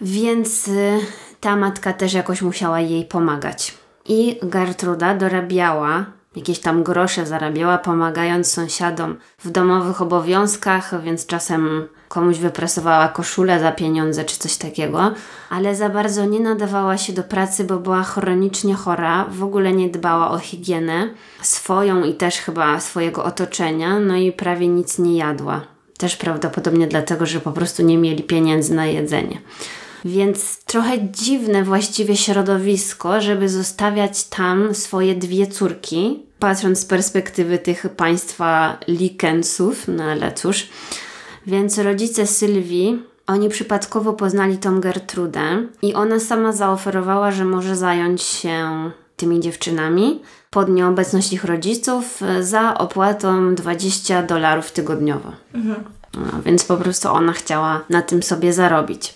więc y, ta matka też jakoś musiała jej pomagać. I Gertruda dorabiała jakieś tam grosze zarabiała, pomagając sąsiadom w domowych obowiązkach, więc czasem komuś wyprasowała koszulę za pieniądze czy coś takiego, ale za bardzo nie nadawała się do pracy, bo była chronicznie chora, w ogóle nie dbała o higienę swoją i też chyba swojego otoczenia, no i prawie nic nie jadła. Też prawdopodobnie dlatego, że po prostu nie mieli pieniędzy na jedzenie. Więc trochę dziwne właściwie środowisko, żeby zostawiać tam swoje dwie córki, patrząc z perspektywy tych państwa Likensów, no ale cóż. Więc rodzice Sylwii, oni przypadkowo poznali tą Gertrudę i ona sama zaoferowała, że może zająć się tymi dziewczynami pod nieobecność ich rodziców za opłatą 20 dolarów tygodniowo. Mhm. No, więc po prostu ona chciała na tym sobie zarobić.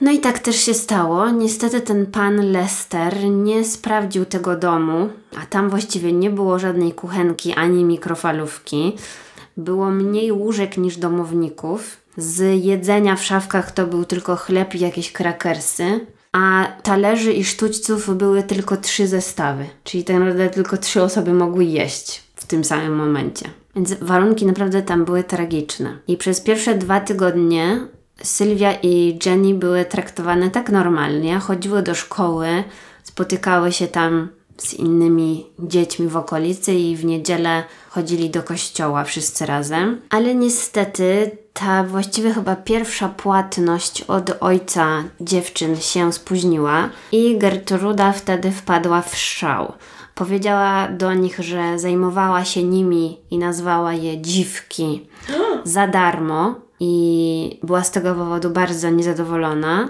No i tak też się stało. Niestety ten pan Lester nie sprawdził tego domu, a tam właściwie nie było żadnej kuchenki ani mikrofalówki. Było mniej łóżek niż domowników. Z jedzenia w szafkach to był tylko chleb i jakieś krakersy, a talerzy i sztućców były tylko trzy zestawy, czyli tak naprawdę tylko trzy osoby mogły jeść w tym samym momencie. Więc warunki naprawdę tam były tragiczne. I przez pierwsze dwa tygodnie Sylwia i Jenny były traktowane tak normalnie, chodziły do szkoły, spotykały się tam z innymi dziećmi w okolicy i w niedzielę chodzili do kościoła wszyscy razem. Ale niestety ta właściwie chyba pierwsza płatność od ojca dziewczyn się spóźniła i Gertruda wtedy wpadła w szał. Powiedziała do nich, że zajmowała się nimi i nazwała je dziwki za darmo i była z tego powodu bardzo niezadowolona.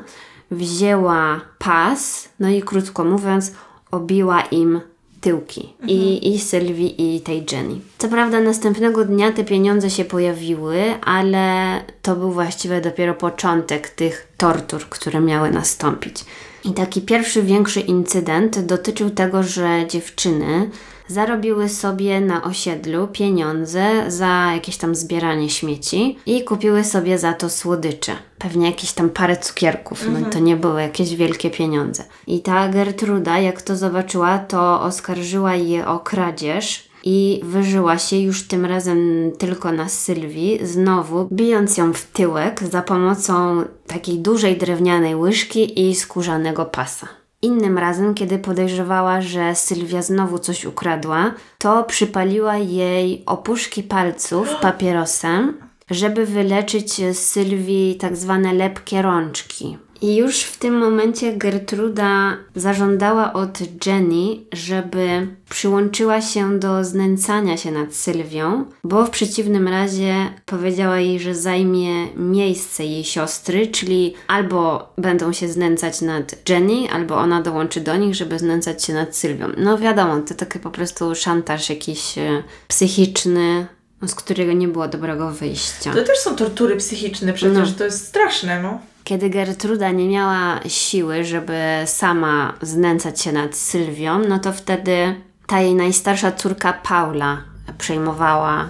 Wzięła pas, no i krótko mówiąc, obiła im tyłki i, i Sylwii i tej Jenny. Co prawda następnego dnia te pieniądze się pojawiły, ale to był właściwie dopiero początek tych tortur, które miały nastąpić. I taki pierwszy większy incydent dotyczył tego, że dziewczyny zarobiły sobie na osiedlu pieniądze za jakieś tam zbieranie śmieci i kupiły sobie za to słodycze. Pewnie jakieś tam parę cukierków, no to nie były jakieś wielkie pieniądze. I ta Gertruda, jak to zobaczyła, to oskarżyła je o kradzież i wyżyła się już tym razem tylko na Sylwii, znowu bijąc ją w tyłek za pomocą takiej dużej drewnianej łyżki i skórzanego pasa. Innym razem, kiedy podejrzewała, że Sylwia znowu coś ukradła, to przypaliła jej opuszki palców papierosem, żeby wyleczyć Sylwii tak zwane lepkie rączki. I już w tym momencie Gertruda zażądała od Jenny, żeby przyłączyła się do znęcania się nad Sylwią, bo w przeciwnym razie powiedziała jej, że zajmie miejsce jej siostry, czyli albo będą się znęcać nad Jenny, albo ona dołączy do nich, żeby znęcać się nad Sylwią. No wiadomo, to taki po prostu szantaż jakiś e, psychiczny, z którego nie było dobrego wyjścia. To też są tortury psychiczne przecież, No. to jest straszne, no. Kiedy Gertruda nie miała siły, żeby sama znęcać się nad Sylwią, no to wtedy ta jej najstarsza córka Paula przejmowała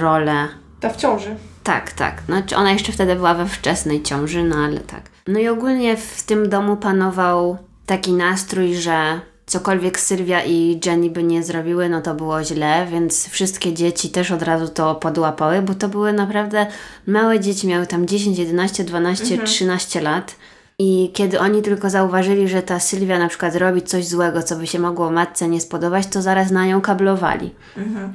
rolę. Ta w ciąży. Tak, tak. Znaczy ona jeszcze wtedy była we wczesnej ciąży, no ale tak. No i ogólnie w tym domu panował taki nastrój, że cokolwiek Sylwia i Jenny by nie zrobiły, no to było źle, więc wszystkie dzieci też od razu to podłapały, bo to były naprawdę małe dzieci, miały tam 10, 11, 12, 13 lat. I kiedy oni tylko zauważyli, że ta Sylwia na przykład robi coś złego, co by się mogło matce nie spodobać, to zaraz na nią kablowali.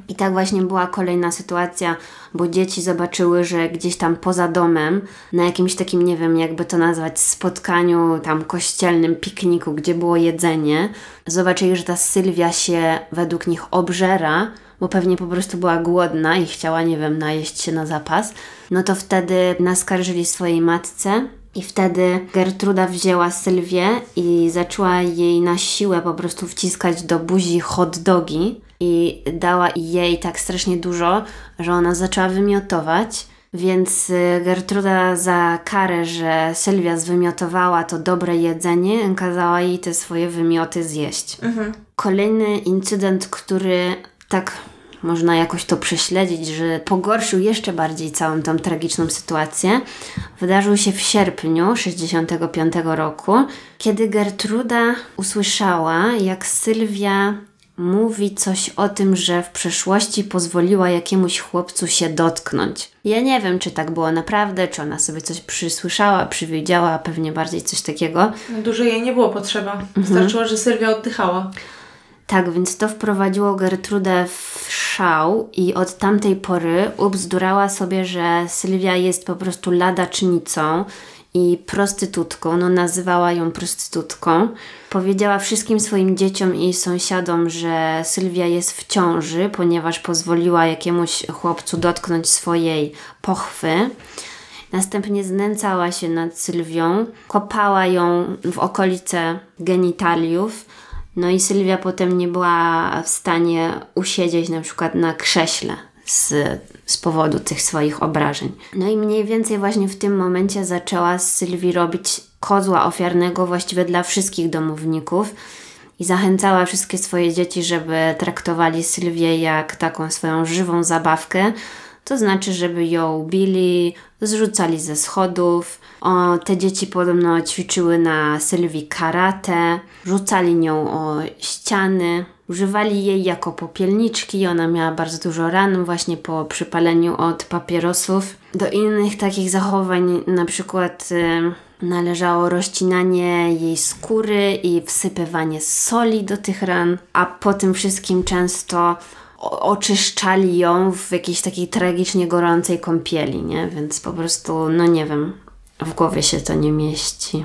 I tak właśnie była kolejna sytuacja, bo dzieci zobaczyły, że gdzieś tam poza domem, na jakimś takim, nie wiem, jakby to nazwać, spotkaniu tam kościelnym, pikniku, gdzie było jedzenie, zobaczyli, że ta Sylwia się według nich obżera, bo pewnie po prostu była głodna i chciała, nie wiem, najeść się na zapas, no to wtedy naskarżyli swojej matce. I wtedy Gertruda wzięła Sylwię i zaczęła jej na siłę po prostu wciskać do buzi hot dogi i dała jej tak strasznie dużo, że ona zaczęła wymiotować. Więc y, Gertruda za karę, że Sylwia zwymiotowała to dobre jedzenie, kazała jej te swoje wymioty zjeść. Kolejny incydent, który tak można jakoś to prześledzić, że pogorszył jeszcze bardziej całą tą tragiczną sytuację, wydarzył się w sierpniu 65 roku, kiedy Gertruda usłyszała, jak Sylwia mówi coś o tym, że w przeszłości pozwoliła jakiemuś chłopcu się dotknąć. Ja nie wiem, czy tak było naprawdę, czy ona sobie coś przysłyszała, przywiedziała, pewnie bardziej coś takiego. Dużo jej nie było potrzeba. Wystarczyło, że Sylwia oddychała. Tak, więc to wprowadziło Gertrudę w szał i od tamtej pory ubzdurała sobie, że Sylwia jest po prostu ladacznicą i prostytutką, no nazywała ją prostytutką. Powiedziała wszystkim swoim dzieciom i sąsiadom, że Sylwia jest w ciąży, ponieważ pozwoliła jakiemuś chłopcu dotknąć swojej pochwy. Następnie znęcała się nad Sylwią, kopała ją w okolice genitaliów. No i Sylwia potem nie była w stanie usiedzieć na przykład na krześle z, z powodu tych swoich obrażeń. No i mniej więcej właśnie w tym momencie zaczęła z Sylwii robić kozła ofiarnego właściwie dla wszystkich domowników i zachęcała wszystkie swoje dzieci, żeby traktowali Sylwię jak taką swoją żywą zabawkę. To znaczy, żeby ją bili, zrzucali ze schodów. O, te dzieci podobno ćwiczyły na Sylwii karate, rzucali nią o ściany, używali jej jako popielniczki. Ona miała bardzo dużo ran właśnie po przypaleniu od papierosów. Do innych takich zachowań na przykład y, należało rozcinanie jej skóry i wsypywanie soli do tych ran, a po tym wszystkim często oczyszczali ją w jakiejś takiej tragicznie gorącej kąpieli, nie? Więc po prostu, no nie wiem, w głowie się to nie mieści.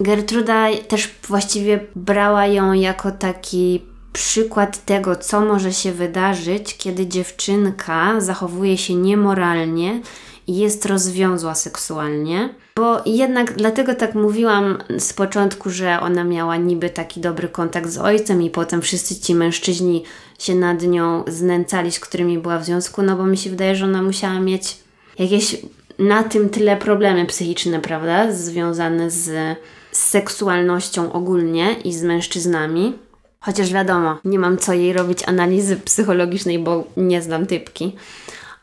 Gertruda też właściwie brała ją jako taki przykład tego, co może się wydarzyć, kiedy dziewczynka zachowuje się niemoralnie jest rozwiązła seksualnie, bo jednak dlatego tak mówiłam z początku, że ona miała niby taki dobry kontakt z ojcem i potem wszyscy ci mężczyźni się nad nią znęcali, z którymi była w związku, no bo mi się wydaje, że ona musiała mieć jakieś na tym tyle problemy psychiczne, prawda, związane z, z seksualnością ogólnie i z mężczyznami. Chociaż wiadomo, nie mam co jej robić analizy psychologicznej, bo nie znam typki.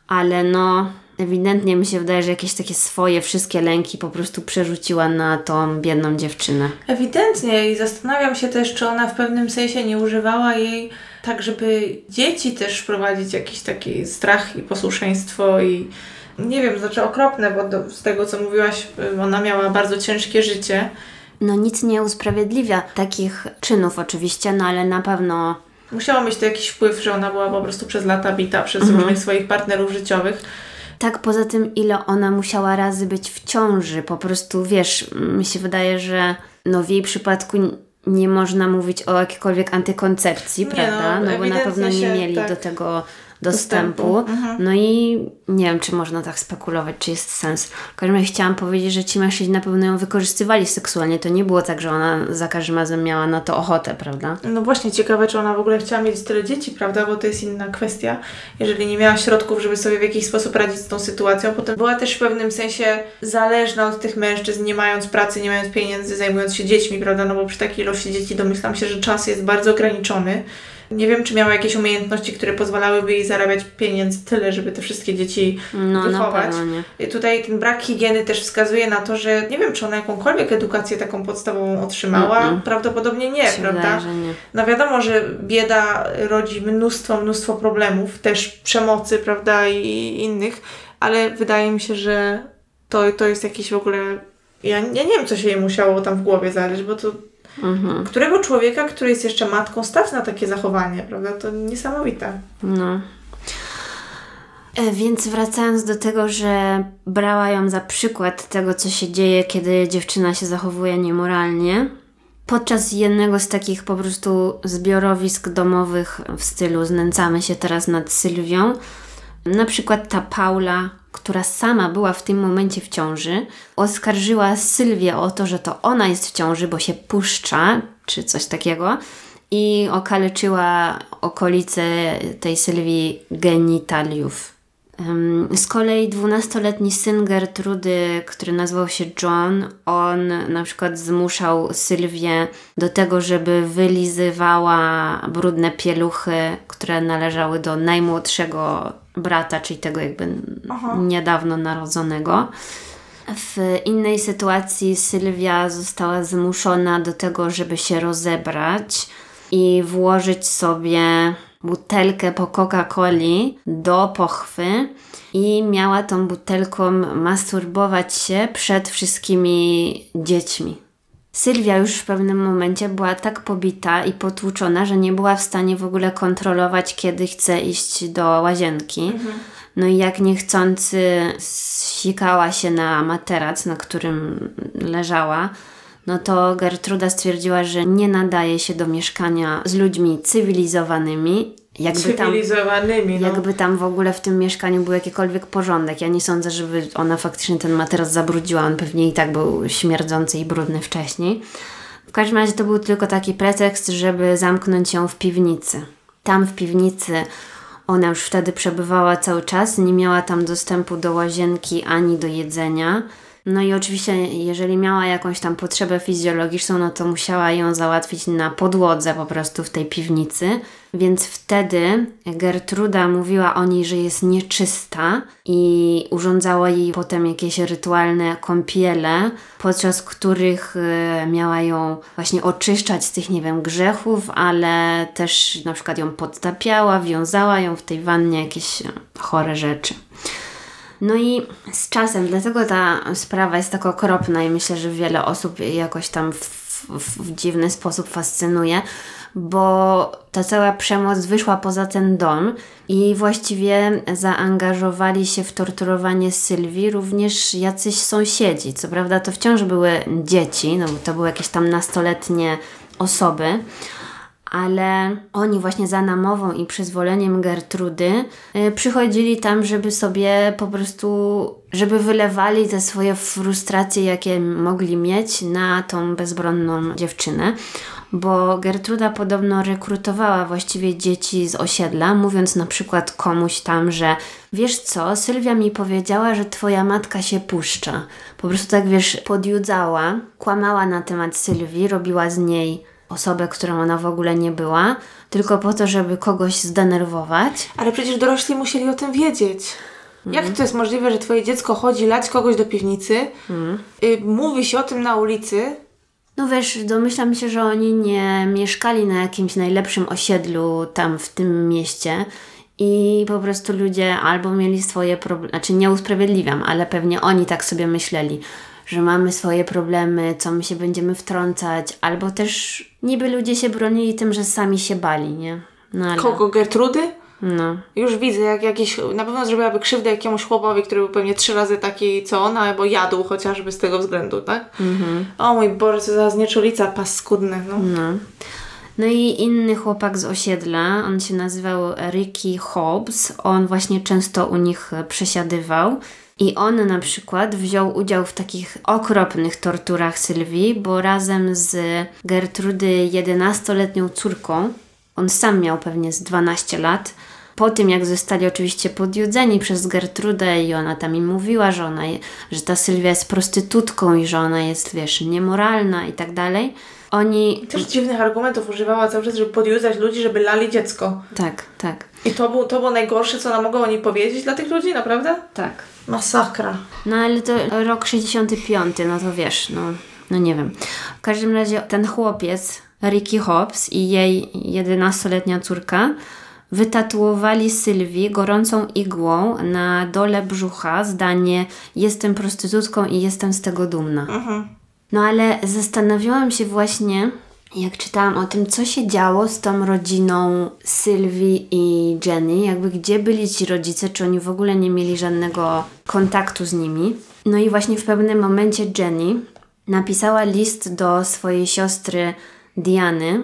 Ale no, ewidentnie mi się wydaje, że jakieś takie swoje wszystkie lęki po prostu przerzuciła na tą biedną dziewczynę. Ewidentnie i zastanawiam się też, czy ona w pewnym sensie nie używała jej tak, żeby dzieci też wprowadzić jakiś taki strach i posłuszeństwo i nie wiem, znaczy okropne, bo do, z tego co mówiłaś, y, ona miała bardzo ciężkie życie. No nic nie usprawiedliwia takich czynów oczywiście, no ale na pewno Musiało mieć to jakiś wpływ, że ona była po prostu przez lata bita przez Mhm. różnych swoich partnerów życiowych. Tak, poza tym, ile ona musiała razy być w ciąży. Po prostu wiesz, mi się wydaje, że no w jej przypadku nie można mówić o jakiejkolwiek antykoncepcji, Nie, prawda? no, No, bo na pewno nie mieli tak, do tego dostępu. dostępu. Mhm. No i nie wiem, czy można tak spekulować, czy jest sens. W każdym razie chciałam powiedzieć, że ci mężczyźni na pewno ją wykorzystywali seksualnie. To nie było tak, że ona za każdym razem miała na to ochotę, prawda? No właśnie, ciekawe, czy ona w ogóle chciała mieć tyle dzieci, prawda? Bo to jest inna kwestia. Jeżeli nie miała środków, żeby sobie w jakiś sposób radzić z tą sytuacją, potem była też w pewnym sensie zależna od tych mężczyzn, nie mając pracy, nie mając pieniędzy, zajmując się dziećmi, prawda? No bo przy takiej ilości dzieci domyślam się, że czas jest bardzo ograniczony. Nie wiem, czy miała jakieś umiejętności, które pozwalałyby jej zarabiać pieniędzy tyle, żeby te wszystkie dzieci No wychować. I Tutaj ten brak higieny też wskazuje na to, że nie wiem, czy ona jakąkolwiek edukację taką podstawową otrzymała. Mm-mm. Prawdopodobnie nie, się prawda? wydaje, nie. No wiadomo, że bieda rodzi mnóstwo, mnóstwo problemów, też przemocy, prawda, i innych, ale wydaje mi się, że to, to jest jakiś w ogóle... Ja, ja nie wiem, co się jej musiało tam w głowie zaleźć, bo to Mhm. którego człowieka, który jest jeszcze matką, stać na takie zachowanie, prawda? To niesamowite. No. E, Więc wracając do tego, że brała ją za przykład tego, co się dzieje, kiedy dziewczyna się zachowuje niemoralnie. Podczas jednego z takich po prostu zbiorowisk domowych w stylu znęcamy się teraz nad Sylwią, na przykład ta Paula, która sama była w tym momencie w ciąży, oskarżyła Sylwię o to, że to ona jest w ciąży, bo się puszcza, czy coś takiego, i okaleczyła okolice tej Sylwii genitaliów. Z kolei 12-letni syn Gertrudy, który nazywał się John, on na przykład zmuszał Sylwię do tego, żeby wylizywała brudne pieluchy, które należały do najmłodszego brata, czyli tego jakby Aha. niedawno narodzonego. W innej sytuacji Sylwia została zmuszona do tego, żeby się rozebrać i włożyć sobie butelkę po Coca-Coli do pochwy i miała tą butelką masturbować się przed wszystkimi dziećmi. Sylwia już w pewnym momencie była tak pobita i potłuczona, że nie była w stanie w ogóle kontrolować, kiedy chce iść do łazienki. No i jak niechcący sikała się na materac, na którym leżała, no to Gertruda stwierdziła, że nie nadaje się do mieszkania z ludźmi cywilizowanymi. Jakby tam, Cywilizowanymi, no. jakby tam w ogóle w tym mieszkaniu był jakikolwiek porządek. Ja nie sądzę, żeby ona faktycznie ten materac zabrudziła. On pewnie i tak był śmierdzący i brudny wcześniej. W każdym razie to był tylko taki pretekst, żeby zamknąć ją w piwnicy. Tam w piwnicy ona już wtedy przebywała cały czas, nie miała tam dostępu do łazienki ani do jedzenia. No i oczywiście, jeżeli miała jakąś tam potrzebę fizjologiczną, no to musiała ją załatwić na podłodze po prostu w tej piwnicy. Więc wtedy Gertruda mówiła o niej, że jest nieczysta i urządzała jej potem jakieś rytualne kąpiele, podczas których e, miała ją właśnie oczyszczać z tych, nie wiem, grzechów, ale też na przykład ją podtapiała, wiązała ją w tej wannie jakieś e, chore rzeczy. No i z czasem, dlatego ta sprawa jest tak okropna i myślę, że wiele osób jakoś tam w, w, w dziwny sposób fascynuje, bo ta cała przemoc wyszła poza ten dom i właściwie zaangażowali się w torturowanie Sylwii również jacyś sąsiedzi. Co prawda to wciąż były dzieci, no bo to były jakieś tam nastoletnie osoby, ale oni właśnie za namową i przyzwoleniem Gertrudy y, przychodzili tam, żeby sobie po prostu, żeby wylewali te swoje frustracje, jakie mogli mieć na tą bezbronną dziewczynę. Bo Gertruda podobno rekrutowała właściwie dzieci z osiedla, mówiąc na przykład komuś tam, że wiesz co, Sylwia mi powiedziała, że twoja matka się puszcza. Po prostu tak wiesz, podjudzała, kłamała na temat Sylwii, robiła z niej osobę, którą ona w ogóle nie była, tylko po to, żeby kogoś zdenerwować. Ale przecież dorośli musieli o tym wiedzieć. Jak to jest możliwe, że twoje dziecko chodzi lać kogoś do piwnicy, y, mówi się o tym na ulicy, No wiesz, domyślam się, że oni nie mieszkali na jakimś najlepszym osiedlu tam w tym mieście i po prostu ludzie albo mieli swoje problemy, znaczy nie usprawiedliwiam, ale pewnie oni tak sobie myśleli, że mamy swoje problemy, co my się będziemy wtrącać, albo też niby ludzie się bronili tym, że sami się bali, nie? No ale... kogo Gertrudy? No. Już widzę, jak jakiś, na pewno zrobiłaby krzywdę jakiemuś chłopowi, który był pewnie trzy razy taki co ona, albo jadł chociażby z tego względu, tak? O mój Boże, co za znieczulica paskudny, no. No. No i inny chłopak z osiedla, on się nazywał Ricky Hobbs. On właśnie często u nich przesiadywał. I on na przykład wziął udział w takich okropnych torturach Sylwii, bo razem z Gertrudy 11-letnią córką, on sam miał pewnie z 12 lat, po tym jak zostali oczywiście podjudzeni przez Gertrudę i ona tam im mówiła, że, ona, że ta Sylwia jest prostytutką i że ona jest, wiesz, niemoralna i tak dalej, oni... Też dziwnych argumentów używała cały czas, żeby podjudzać ludzi, żeby lali dziecko. Tak, tak. I to, był, to było najgorsze, co ona mogła o niej powiedzieć dla tych ludzi, naprawdę? Tak. Masakra. No ale to rok 65, no to wiesz, no, no nie wiem. W każdym razie ten chłopiec, Ricky Hobbs i jej 11-letnia córka wytatuowali Sylwii gorącą igłą na dole brzucha zdanie jestem prostytutką i jestem z tego dumna. No ale zastanawiałam się właśnie, jak czytałam o tym, co się działo z tą rodziną Sylwii i Jenny, jakby gdzie byli ci rodzice, czy oni w ogóle nie mieli żadnego kontaktu z nimi. No i właśnie w pewnym momencie Jenny napisała list do swojej siostry Diany,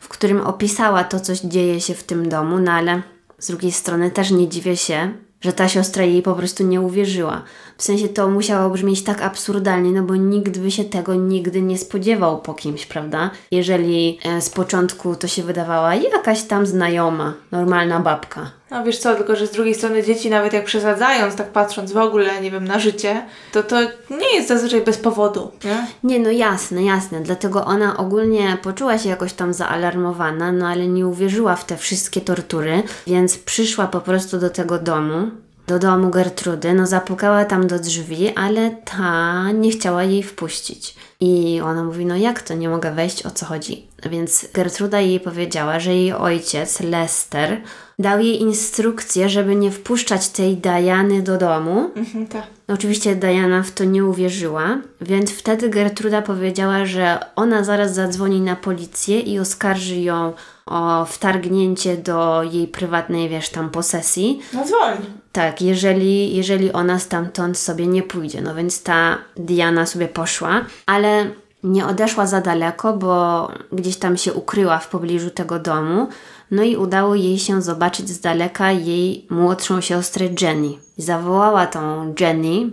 w którym opisała to, co dzieje się w tym domu, no ale z drugiej strony też nie dziwię się, że ta siostra jej po prostu nie uwierzyła. W sensie to musiało brzmieć tak absurdalnie, no bo nikt by się tego nigdy nie spodziewał po kimś, prawda? Jeżeli e, z początku to się wydawała jakaś tam znajoma, normalna babka. No wiesz co, tylko że z drugiej strony dzieci nawet jak przesadzając, tak patrząc w ogóle, nie wiem, na życie, to to nie jest zazwyczaj bez powodu, nie? Nie, no jasne, jasne. Dlatego ona ogólnie poczuła się jakoś tam zaalarmowana, no ale nie uwierzyła w te wszystkie tortury, więc przyszła po prostu do tego domu, do domu Gertrudy, no zapukała tam do drzwi, ale ta nie chciała jej wpuścić. I ona mówi, no jak to, nie mogę wejść, o co chodzi? Więc Gertruda jej powiedziała, że jej ojciec, Lester, dał jej instrukcję, żeby nie wpuszczać tej Diany do domu, Mhm, tak. Oczywiście Diana w to nie uwierzyła, więc wtedy Gertruda powiedziała, że ona zaraz zadzwoni na policję i oskarży ją o wtargnięcie do jej prywatnej, wiesz, tam posesji. No dzwoń. Tak, jeżeli, jeżeli ona stamtąd sobie nie pójdzie. No więc ta Diana sobie poszła, ale nie odeszła za daleko, bo gdzieś tam się ukryła w pobliżu tego domu. No i udało jej się zobaczyć z daleka jej młodszą siostrę Jenny. Zawołała tą Jenny,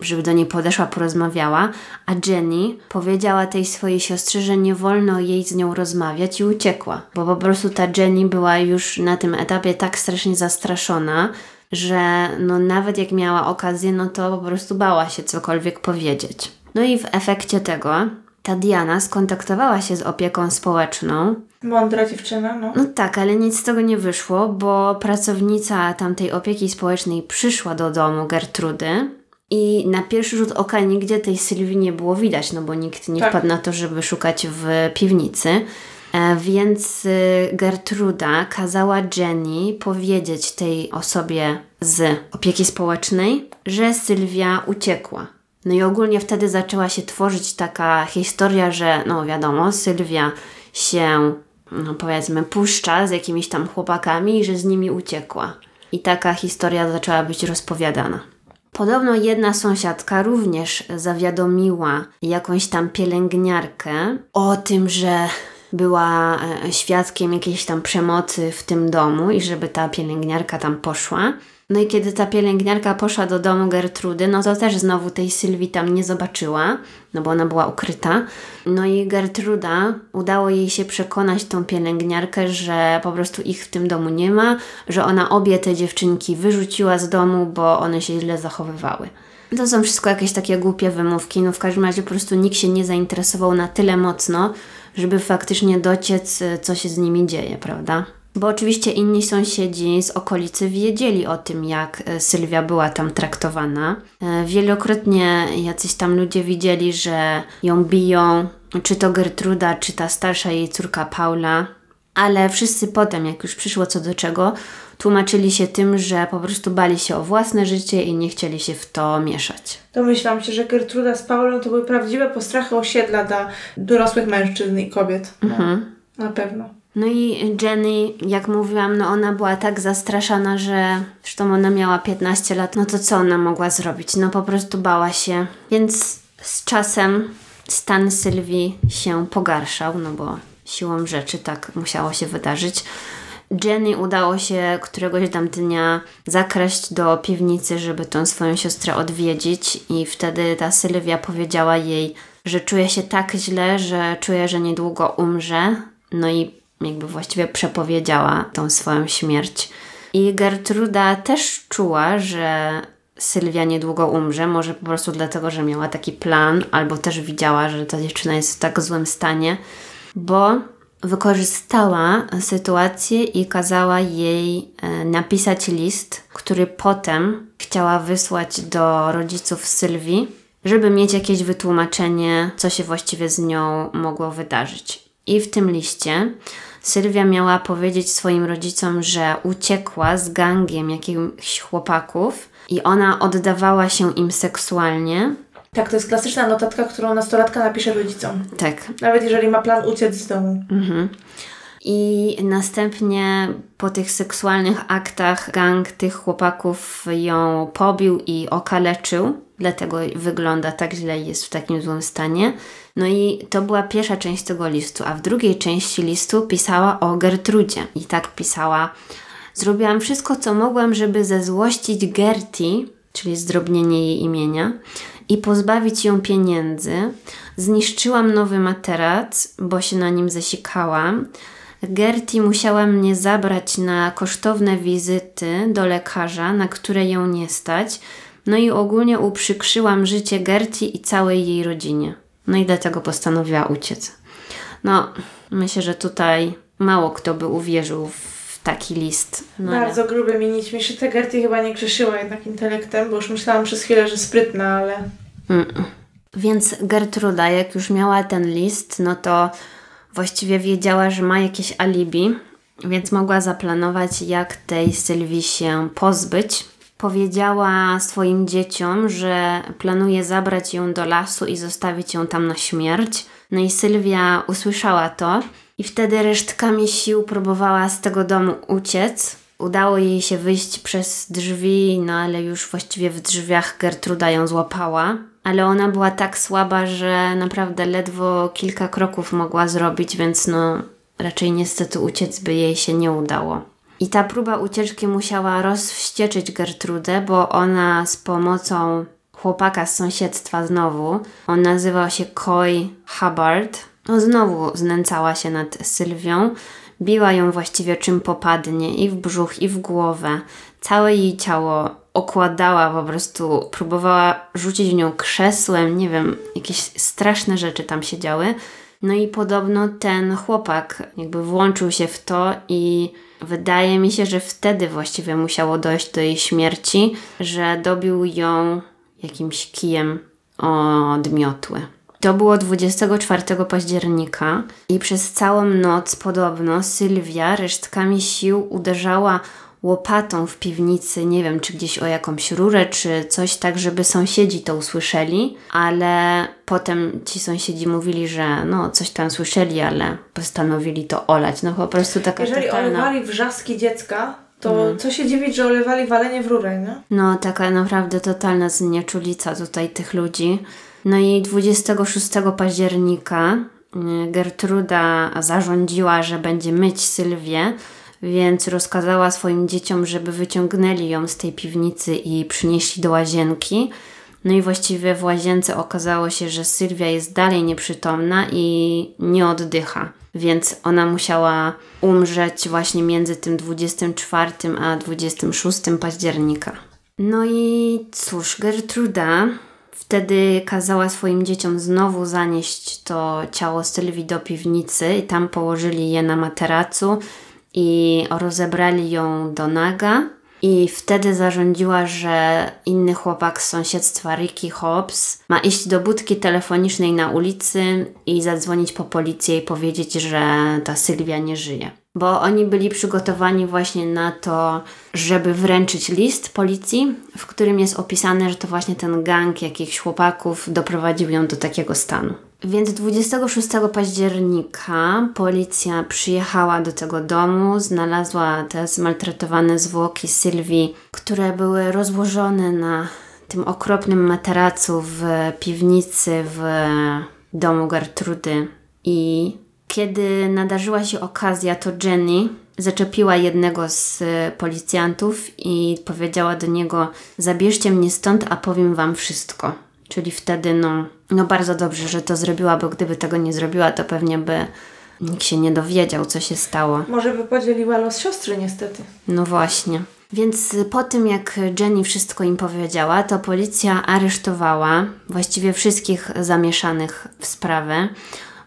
żeby do niej podeszła, porozmawiała, a Jenny powiedziała tej swojej siostrze, że nie wolno jej z nią rozmawiać i uciekła, bo po prostu ta Jenny była już na tym etapie tak strasznie zastraszona, że no nawet jak miała okazję, no to po prostu bała się cokolwiek powiedzieć. No i w efekcie tego ta Diana skontaktowała się z opieką społeczną, Mądra dziewczyna, no. no tak, ale nic z tego nie wyszło, bo pracownica tamtej opieki społecznej przyszła do domu Gertrudy i na pierwszy rzut oka nigdzie tej Sylwii nie było widać, no bo nikt nie Tak. wpadł na to, żeby szukać w piwnicy. E, Więc y, Gertruda kazała Jenny powiedzieć tej osobie z opieki społecznej, że Sylwia uciekła. No i ogólnie wtedy zaczęła się tworzyć taka historia, że no wiadomo, Sylwia się, no powiedzmy, puszcza z jakimiś tam chłopakami i że z nimi uciekła. I taka historia zaczęła być rozpowiadana. Podobno jedna sąsiadka również zawiadomiła jakąś tam pielęgniarkę o tym, że była e, świadkiem jakiejś tam przemocy w tym domu i żeby ta pielęgniarka tam poszła. No i kiedy ta pielęgniarka poszła do domu Gertrudy, no to też znowu tej Sylwii tam nie zobaczyła, no bo ona była ukryta. No i Gertruda udało jej się przekonać tą pielęgniarkę, że po prostu ich w tym domu nie ma, że ona obie te dziewczynki wyrzuciła z domu, bo one się źle zachowywały. To są wszystko jakieś takie głupie wymówki. No w każdym razie po prostu nikt się nie zainteresował na tyle mocno, żeby faktycznie dociec, co się z nimi dzieje, prawda? Bo oczywiście inni sąsiedzi z okolicy wiedzieli o tym, jak e, Sylwia była tam traktowana. E, wielokrotnie jacyś tam ludzie widzieli, że ją biją, czy to Gertruda, czy ta starsza jej córka Paula. Ale wszyscy potem, jak już przyszło co do czego, tłumaczyli się tym, że po prostu bali się o własne życie i nie chcieli się w to mieszać. Domyślam się, że Gertruda z Paulą to były prawdziwe postrachy osiedla dla dorosłych mężczyzn i kobiet. Mhm. Na pewno. No i Jenny, jak mówiłam, no ona była tak zastraszana, że zresztą ona miała 15 lat, no to co ona mogła zrobić? No po prostu bała się. Więc z czasem stan Sylwii się pogarszał, no bo siłą rzeczy tak musiało się wydarzyć. Jenny udało się któregoś tam dnia zakraść do piwnicy, żeby tą swoją siostrę odwiedzić i wtedy ta Sylwia powiedziała jej, że czuje się tak źle, że czuje, że niedługo umrze. No i jakby właściwie przepowiedziała tą swoją śmierć. I Gertruda też czuła, że Sylwia niedługo umrze, może po prostu dlatego, że miała taki plan, albo też widziała, że ta dziewczyna jest w tak złym stanie, bo wykorzystała sytuację i kazała jej e, napisać list, który potem chciała wysłać do rodziców Sylwii, żeby mieć jakieś wytłumaczenie, co się właściwie z nią mogło wydarzyć. I w tym liście Sylwia miała powiedzieć swoim rodzicom, że uciekła z gangiem jakichś chłopaków i ona oddawała się im seksualnie. Tak, to jest klasyczna notatka, którą nastolatka napisze rodzicom. Tak, Nawet jeżeli ma plan uciec z domu. I następnie po tych seksualnych aktach gang tych chłopaków ją pobił i okaleczył, dlatego wygląda tak źle i jest w takim złym stanie. No i to była pierwsza część tego listu, a w drugiej części listu pisała o Gertrudzie. I tak pisała: Zrobiłam wszystko, co mogłam, żeby zezłościć Gerti, czyli zdrobnienie jej imienia, i pozbawić ją pieniędzy. Zniszczyłam nowy materac, bo się na nim zasikałam. Gerti musiała mnie zabrać na kosztowne wizyty do lekarza, na które ją nie stać. No i ogólnie uprzykrzyłam życie Gerti i całej jej rodzinie. No i dlatego postanowiła uciec. No, myślę, że tutaj mało kto by uwierzył w taki list. No, ale- Bardzo grubymi nićmi szyte. Gertie chyba nie grzeszyła jednak intelektem, bo już myślałam przez chwilę, że sprytna, ale... Więc Gertruda, jak już miała ten list, no to właściwie wiedziała, że ma jakieś alibi, więc mogła zaplanować, jak tej Sylwii się pozbyć. Powiedziała swoim dzieciom, że planuje zabrać ją do lasu i zostawić ją tam na śmierć. No i Sylwia usłyszała to i wtedy resztkami sił próbowała z tego domu uciec. Udało jej się wyjść przez drzwi, no ale już właściwie w drzwiach Gertruda ją złapała. Ale ona była tak słaba, że naprawdę ledwo kilka kroków mogła zrobić, więc no raczej niestety uciec by jej się nie udało. I ta próba ucieczki musiała rozwścieczyć Gertrudę, bo ona z pomocą chłopaka z sąsiedztwa znowu, on nazywał się Coy Hubbard, no znowu znęcała się nad Sylwią, biła ją właściwie czym popadnie i w brzuch, i w głowę. Całe jej ciało okładała po prostu, próbowała rzucić w nią krzesłem, nie wiem, jakieś straszne rzeczy tam się działy. No i podobno ten chłopak jakby włączył się w to i wydaje mi się, że wtedy właściwie musiało dojść do jej śmierci, że dobił ją jakimś kijem od miotły. To było 24 października i przez całą noc podobno Sylwia resztkami sił uderzała łopatą w piwnicy, nie wiem, czy gdzieś o jakąś rurę, czy coś tak, żeby sąsiedzi to usłyszeli, ale potem ci sąsiedzi mówili, że no coś tam słyszeli, ale postanowili to olać. No po prostu taka Jeżeli totalna... olewali wrzaski dziecka, to co się dziwić, że olewali walenie w rurę, nie? No, taka naprawdę totalna znieczulica tutaj tych ludzi. No i 26 października y, Gertruda zarządziła, że będzie myć Sylwię, więc rozkazała swoim dzieciom, żeby wyciągnęli ją z tej piwnicy i przynieśli do łazienki. No i właściwie w łazience okazało się, że Sylwia jest dalej nieprzytomna i nie oddycha, więc ona musiała umrzeć właśnie między tym 24 a 26 października. No i cóż, Gertruda wtedy kazała swoim dzieciom znowu zanieść to ciało Sylwii do piwnicy i tam położyli je na materacu i rozebrali ją do naga. I wtedy zarządziła, że inny chłopak z sąsiedztwa, Ricky Hobbs, ma iść do budki telefonicznej na ulicy i zadzwonić po policję i powiedzieć, że ta Sylwia nie żyje. Bo oni byli przygotowani właśnie na to, żeby wręczyć list policji, w którym jest opisane, że to właśnie ten gang jakichś chłopaków doprowadził ją do takiego stanu. Więc 26 października policja przyjechała do tego domu, znalazła te zmaltretowane zwłoki Sylwii, które były rozłożone na tym okropnym materacu w piwnicy w domu Gertrudy. I kiedy nadarzyła się okazja, to Jenny zaczepiła jednego z policjantów i powiedziała do niego: Zabierzcie mnie stąd, a powiem wam wszystko. Czyli wtedy, no, no bardzo dobrze, że to zrobiła, bo gdyby tego nie zrobiła, to pewnie by nikt się nie dowiedział, co się stało. Może by podzieliła los siostry, niestety. No właśnie. Więc po tym, jak Jenny wszystko im powiedziała, to policja aresztowała właściwie wszystkich zamieszanych w sprawę,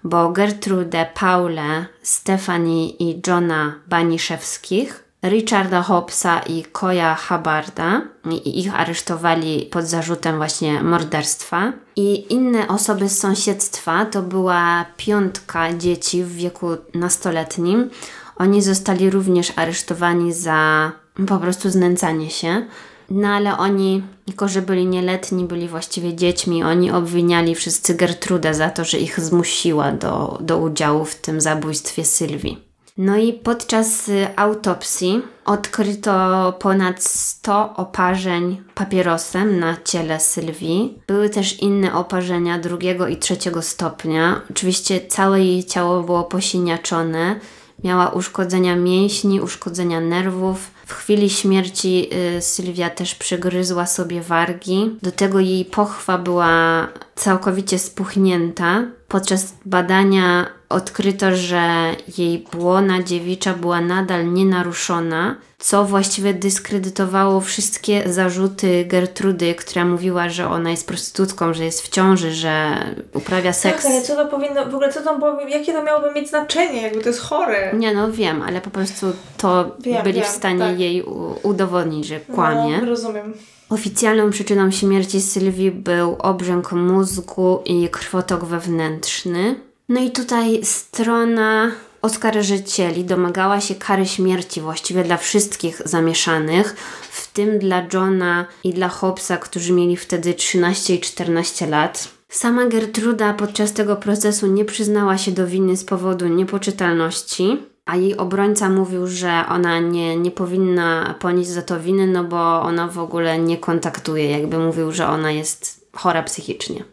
bo Gertrude, Paulę, Stefanie i Johna Baniszewskich Richarda Hobbsa i Koya Hubbarda i ich aresztowali pod zarzutem właśnie morderstwa. I inne osoby z sąsiedztwa to była piątka dzieci w wieku nastoletnim. Oni zostali również aresztowani za po prostu znęcanie się. No ale oni, jako że byli nieletni, byli właściwie dziećmi, oni obwiniali wszyscy Gertrudę za to, że ich zmusiła do, do udziału w tym zabójstwie Sylwii. No i podczas y, autopsji odkryto ponad 100 oparzeń papierosem na ciele Sylwii. Były też inne oparzenia drugiego i trzeciego stopnia. Oczywiście całe jej ciało było posiniaczone. Miała uszkodzenia mięśni, uszkodzenia nerwów. W chwili śmierci y, Sylwia też przygryzła sobie wargi. Do tego jej pochwa była całkowicie spuchnięta. Podczas badania odkryto, że jej błona dziewicza była nadal nienaruszona, co właściwie dyskredytowało wszystkie zarzuty Gertrudy, która mówiła, że ona jest prostytutką, że jest w ciąży, że uprawia seks. Tak, ale co to powinno, w ogóle co to, jakie to miałoby mieć znaczenie, jakby to jest chore. Nie no, wiem, ale po prostu to Wiem, byli wiem, w stanie tak. jej udowodnić, że kłamie. No, rozumiem. Oficjalną przyczyną śmierci Sylwii był obrzęk mózgu i krwotok wewnętrzny. No i tutaj strona oskarżycieli domagała się kary śmierci właściwie dla wszystkich zamieszanych, w tym dla Johna i dla Hobbsa, którzy mieli wtedy 13 i 14 lat. Sama Gertruda podczas tego procesu nie przyznała się do winy z powodu niepoczytalności, a jej obrońca mówił, że ona nie, nie powinna ponieść za to winy, no bo ona w ogóle nie kontaktuje, jakby mówił, że ona jest chora psychicznie.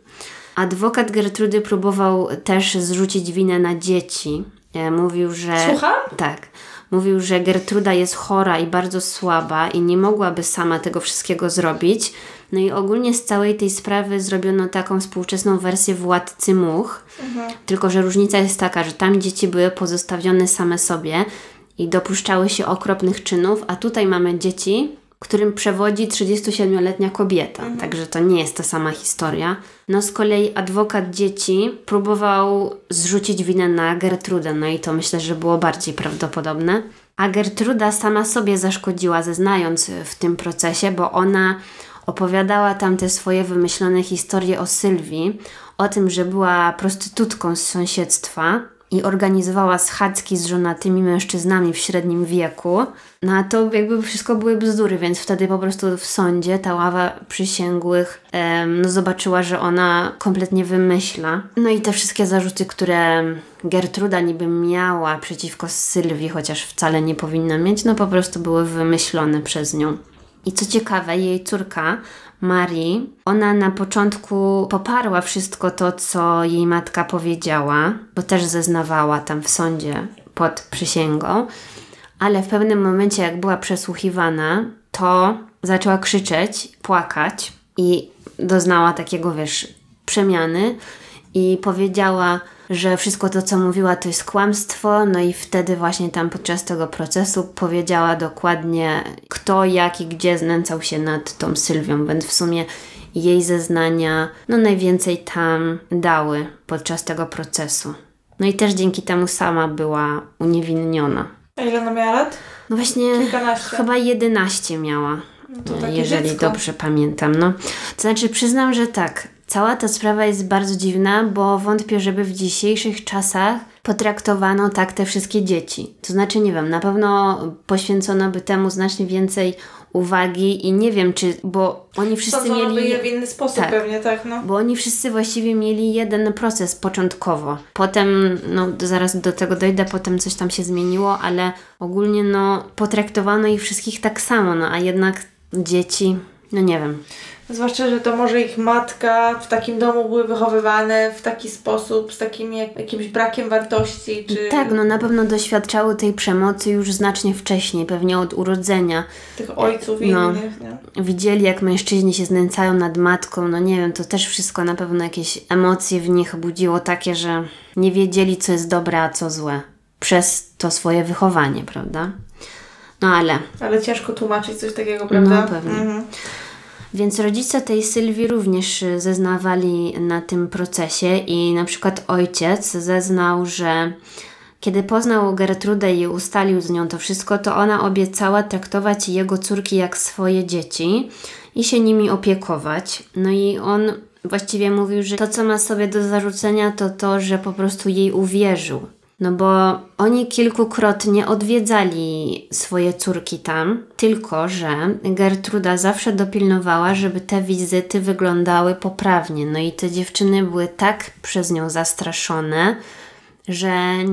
Adwokat Gertrudy próbował też zrzucić winę na dzieci. E, Mówił, że. Słucham? Tak. Mówił, że Gertruda jest chora i bardzo słaba i nie mogłaby sama tego wszystkiego zrobić. No i ogólnie z całej tej sprawy zrobiono taką współczesną wersję władcy much. Tylko, że różnica jest taka, że tam dzieci były pozostawione same sobie i dopuszczały się okropnych czynów, a tutaj mamy dzieci, którym przewodzi 37-letnia kobieta. Także to nie jest ta sama historia. No z kolei adwokat dzieci próbował zrzucić winę na Gertrudę, no i to myślę, że było bardziej prawdopodobne. A Gertruda sama sobie zaszkodziła, zeznając w tym procesie, bo ona opowiadała tam te swoje wymyślone historie o Sylwii, o tym, że była prostytutką z sąsiedztwa i organizowała schadzki z żonatymi mężczyznami w średnim wieku. No a to jakby wszystko były bzdury, więc wtedy po prostu w sądzie ta ława przysięgłych em, no zobaczyła, że ona kompletnie wymyśla. No i te wszystkie zarzuty, które Gertruda niby miała przeciwko Sylwii, chociaż wcale nie powinna mieć, no po prostu były wymyślone przez nią. I co ciekawe, jej córka Marie, ona na początku poparła wszystko to, co jej matka powiedziała, bo też zeznawała tam w sądzie pod przysięgą, ale w pewnym momencie, jak była przesłuchiwana, to zaczęła krzyczeć, płakać i doznała takiego, wiesz, przemiany i powiedziała, że wszystko to, co mówiła, to jest kłamstwo. No i wtedy właśnie tam podczas tego procesu powiedziała dokładnie, kto, jak i gdzie znęcał się nad tą Sylwią, więc w sumie jej zeznania no najwięcej tam dały podczas tego procesu. No i też dzięki temu sama była uniewinniona. A ile ona miała lat? No właśnie Kilkanaście. chyba 11 miała, takie jeżeli dziecko. dobrze pamiętam. No, to znaczy przyznam, że tak. Cała ta sprawa jest bardzo dziwna, bo wątpię, żeby w dzisiejszych czasach potraktowano tak te wszystkie dzieci. To znaczy, nie wiem, na pewno poświęcono by temu znacznie więcej uwagi i nie wiem, czy, bo oni wszyscy Sądzono mieli... je w inny sposób tak. pewnie, tak, no. Bo oni wszyscy właściwie mieli jeden proces początkowo. Potem, no zaraz do tego dojdę, potem coś tam się zmieniło, ale ogólnie no potraktowano ich wszystkich tak samo, no a jednak dzieci, no nie wiem. Zwłaszcza, że to może ich matka w takim domu były wychowywane w taki sposób, z takim jak, jakimś brakiem wartości, czy Tak, no na pewno doświadczały tej przemocy już znacznie wcześniej, pewnie od urodzenia. tych ojców No. innych, nie? Widzieli, jak mężczyźni się znęcają nad matką, no nie wiem, to też wszystko na pewno jakieś emocje w nich budziło takie, że nie wiedzieli, co jest dobre, a co złe. Przez to swoje wychowanie, prawda? No ale Ale ciężko tłumaczyć coś takiego, prawda? No, pewnie. Mhm. Więc rodzice tej Sylwii również zeznawali na tym procesie i na przykład ojciec zeznał, że kiedy poznał Gertrudę i ustalił z nią to wszystko, to ona obiecała traktować jego córki jak swoje dzieci i się nimi opiekować. No i on właściwie mówił, że to, co ma sobie do zarzucenia, to to, że po prostu jej uwierzył. No bo oni kilkukrotnie odwiedzali swoje córki tam, tylko że Gertruda zawsze dopilnowała, żeby te wizyty wyglądały poprawnie. No i te dziewczyny były tak przez nią zastraszone, że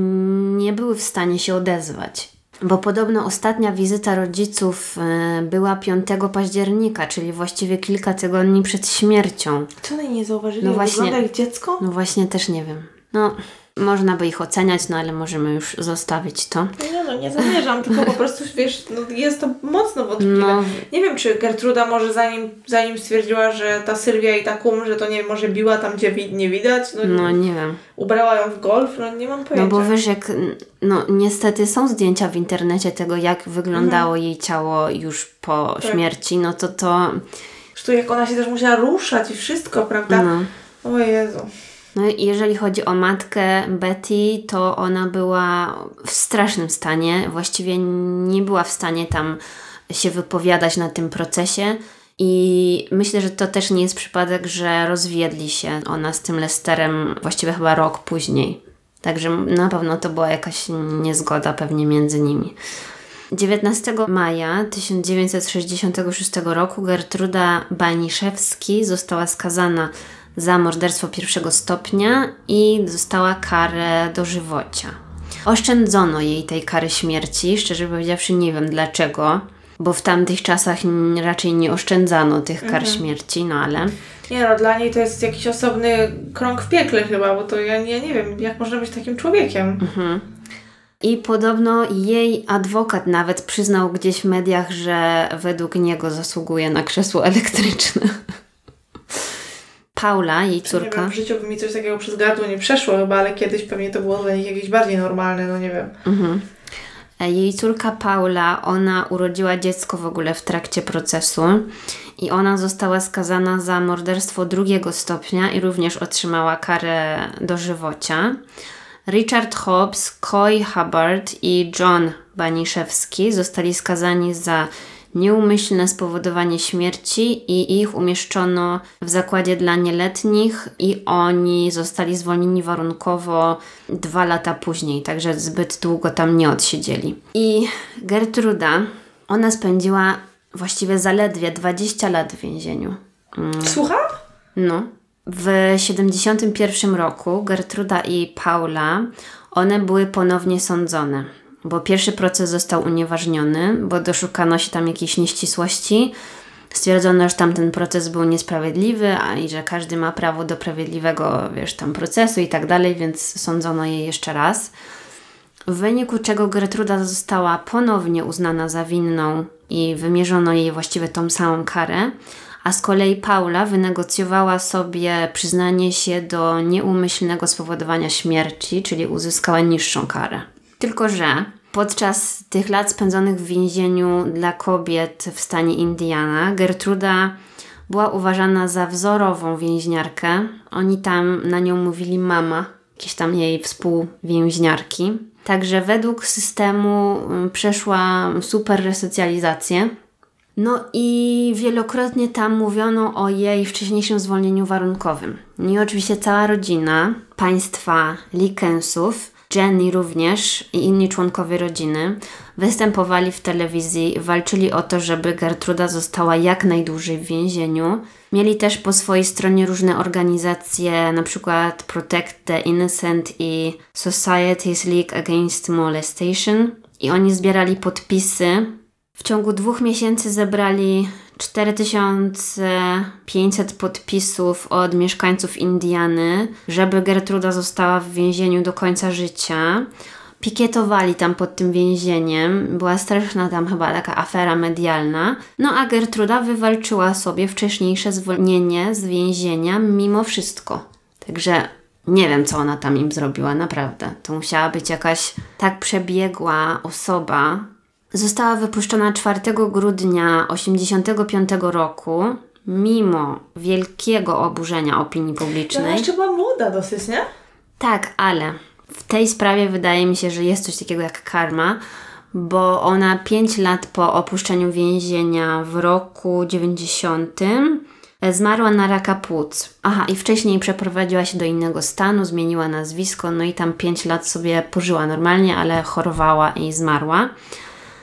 nie były w stanie się odezwać. Bo podobno ostatnia wizyta rodziców e, była 5 października, czyli właściwie kilka tygodni przed śmiercią. Co oni nie zauważyli? No jak właśnie. Wygląda ich dziecko? No właśnie też nie wiem. No, można by ich oceniać, no ale możemy już zostawić to. No nie, no nie zamierzam, tylko po prostu, wiesz, no jest to mocno wątpliwe. No. Nie wiem, czy Gertruda może zanim, zanim stwierdziła, że ta Sylwia i ta kum, że to nie może biła tam, gdzie wi- nie widać, no, No nie wiem. ubrała ją w golf, no nie mam pojęcia. No bo wiesz, jak, no niestety są zdjęcia w internecie tego, jak wyglądało jej ciało już po Tak. śmierci, no to to, Zresztą jak ona się też musiała ruszać i wszystko, prawda? no. O Jezu. No jeżeli chodzi o matkę Betty, to ona była w strasznym stanie. Właściwie nie była w stanie tam się wypowiadać na tym procesie. I myślę, że to też nie jest przypadek, że rozwiedli się ona z tym Lesterem właściwie chyba rok później. Także na pewno to była jakaś niezgoda pewnie między nimi. 19 maja 1966 roku Gertruda Baniszewski została skazana za morderstwo pierwszego stopnia i dostała karę dożywocia. Oszczędzono jej tej kary śmierci, szczerze powiedziawszy nie wiem dlaczego, bo w tamtych czasach raczej nie oszczędzano tych kar śmierci, no ale... Nie no, dla niej to jest jakiś osobny krąg w piekle chyba, bo to ja, ja nie wiem, jak można być takim człowiekiem. I podobno jej adwokat nawet przyznał gdzieś w mediach, że według niego zasługuje na krzesło elektryczne. Paula, jej Nie córka. wiem, w życiu by mi coś takiego przez gardło nie przeszło chyba, ale kiedyś pewnie to było dla nich jakieś bardziej normalne, no nie wiem. E, Jej córka Paula, ona urodziła dziecko w ogóle w trakcie procesu i ona została skazana za morderstwo drugiego stopnia i również otrzymała karę dożywocia. Richard Hobbs, Coy Hubbard i John Baniszewski zostali skazani za nieumyślne spowodowanie śmierci i ich umieszczono w zakładzie dla nieletnich i oni zostali zwolnieni warunkowo dwa lata później, także zbyt długo tam nie odsiedzieli. I Gertruda, ona spędziła właściwie zaledwie 20 lat w więzieniu. Słucham? No. W 71 roku Gertruda i Paula, one były ponownie sądzone. Bo pierwszy proces został unieważniony, bo doszukano się tam jakiejś nieścisłości. Stwierdzono, że tamten proces był niesprawiedliwy, a i że każdy ma prawo do sprawiedliwego, wiesz, tam procesu i tak dalej, więc sądzono jej jeszcze raz. W wyniku czego Gertruda została ponownie uznana za winną i wymierzono jej właściwie tą samą karę, a z kolei Paula wynegocjowała sobie przyznanie się do nieumyślnego spowodowania śmierci, czyli uzyskała niższą karę. Tylko, że podczas tych lat spędzonych w więzieniu dla kobiet w stanie Indiana, Gertruda była uważana za wzorową więźniarkę. Oni tam na nią mówili mama, jakieś tam jej współwięźniarki. Także według systemu mm, przeszła super resocjalizację. No i wielokrotnie tam mówiono o jej wcześniejszym zwolnieniu warunkowym. No i oczywiście cała rodzina państwa Likensów, Jenny również i inni członkowie rodziny występowali w telewizji, walczyli o to, żeby Gertruda została jak najdłużej w więzieniu. Mieli też po swojej stronie różne organizacje, przykład Protect the Innocent i Society's League Against Molestation. I oni zbierali podpisy w ciągu dwóch miesięcy zebrali 4500 podpisów od mieszkańców Indiany, żeby Gertruda została w więzieniu do końca życia. Pikietowali tam pod tym więzieniem, była straszna tam chyba taka afera medialna. No a Gertruda wywalczyła sobie wcześniejsze zwolnienie z więzienia mimo wszystko. Także nie wiem, co ona tam im zrobiła, naprawdę. To musiała być jakaś tak przebiegła osoba, Została wypuszczona 4 grudnia 1985 roku, mimo wielkiego oburzenia opinii publicznej. Ona jeszcze była młoda dosyć, nie? Tak, ale w tej sprawie wydaje mi się, że jest coś takiego jak karma, bo ona 5 lat po opuszczeniu więzienia w roku 90 zmarła na raka płuc. Aha, i wcześniej przeprowadziła się do innego stanu, zmieniła nazwisko, no i tam 5 lat sobie pożyła normalnie, ale chorowała i zmarła.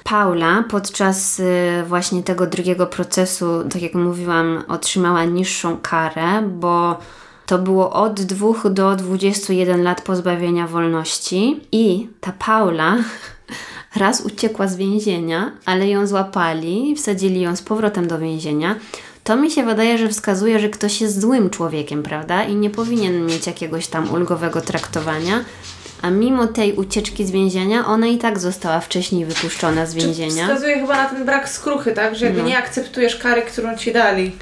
Paula podczas y, właśnie tego drugiego procesu, tak jak mówiłam, otrzymała niższą karę, bo to było od 2 do 21 lat pozbawienia wolności i ta Paula raz uciekła z więzienia, ale ją złapali, wsadzili ją z powrotem do więzienia. To mi się wydaje, że wskazuje, że ktoś jest złym człowiekiem, prawda? I nie powinien mieć jakiegoś tam ulgowego traktowania, a mimo tej ucieczki z więzienia, ona i tak została wcześniej wypuszczona z więzienia. Wskazuje chyba na ten brak skruchy, tak? Że jakby No. nie akceptujesz kary, którą ci dali.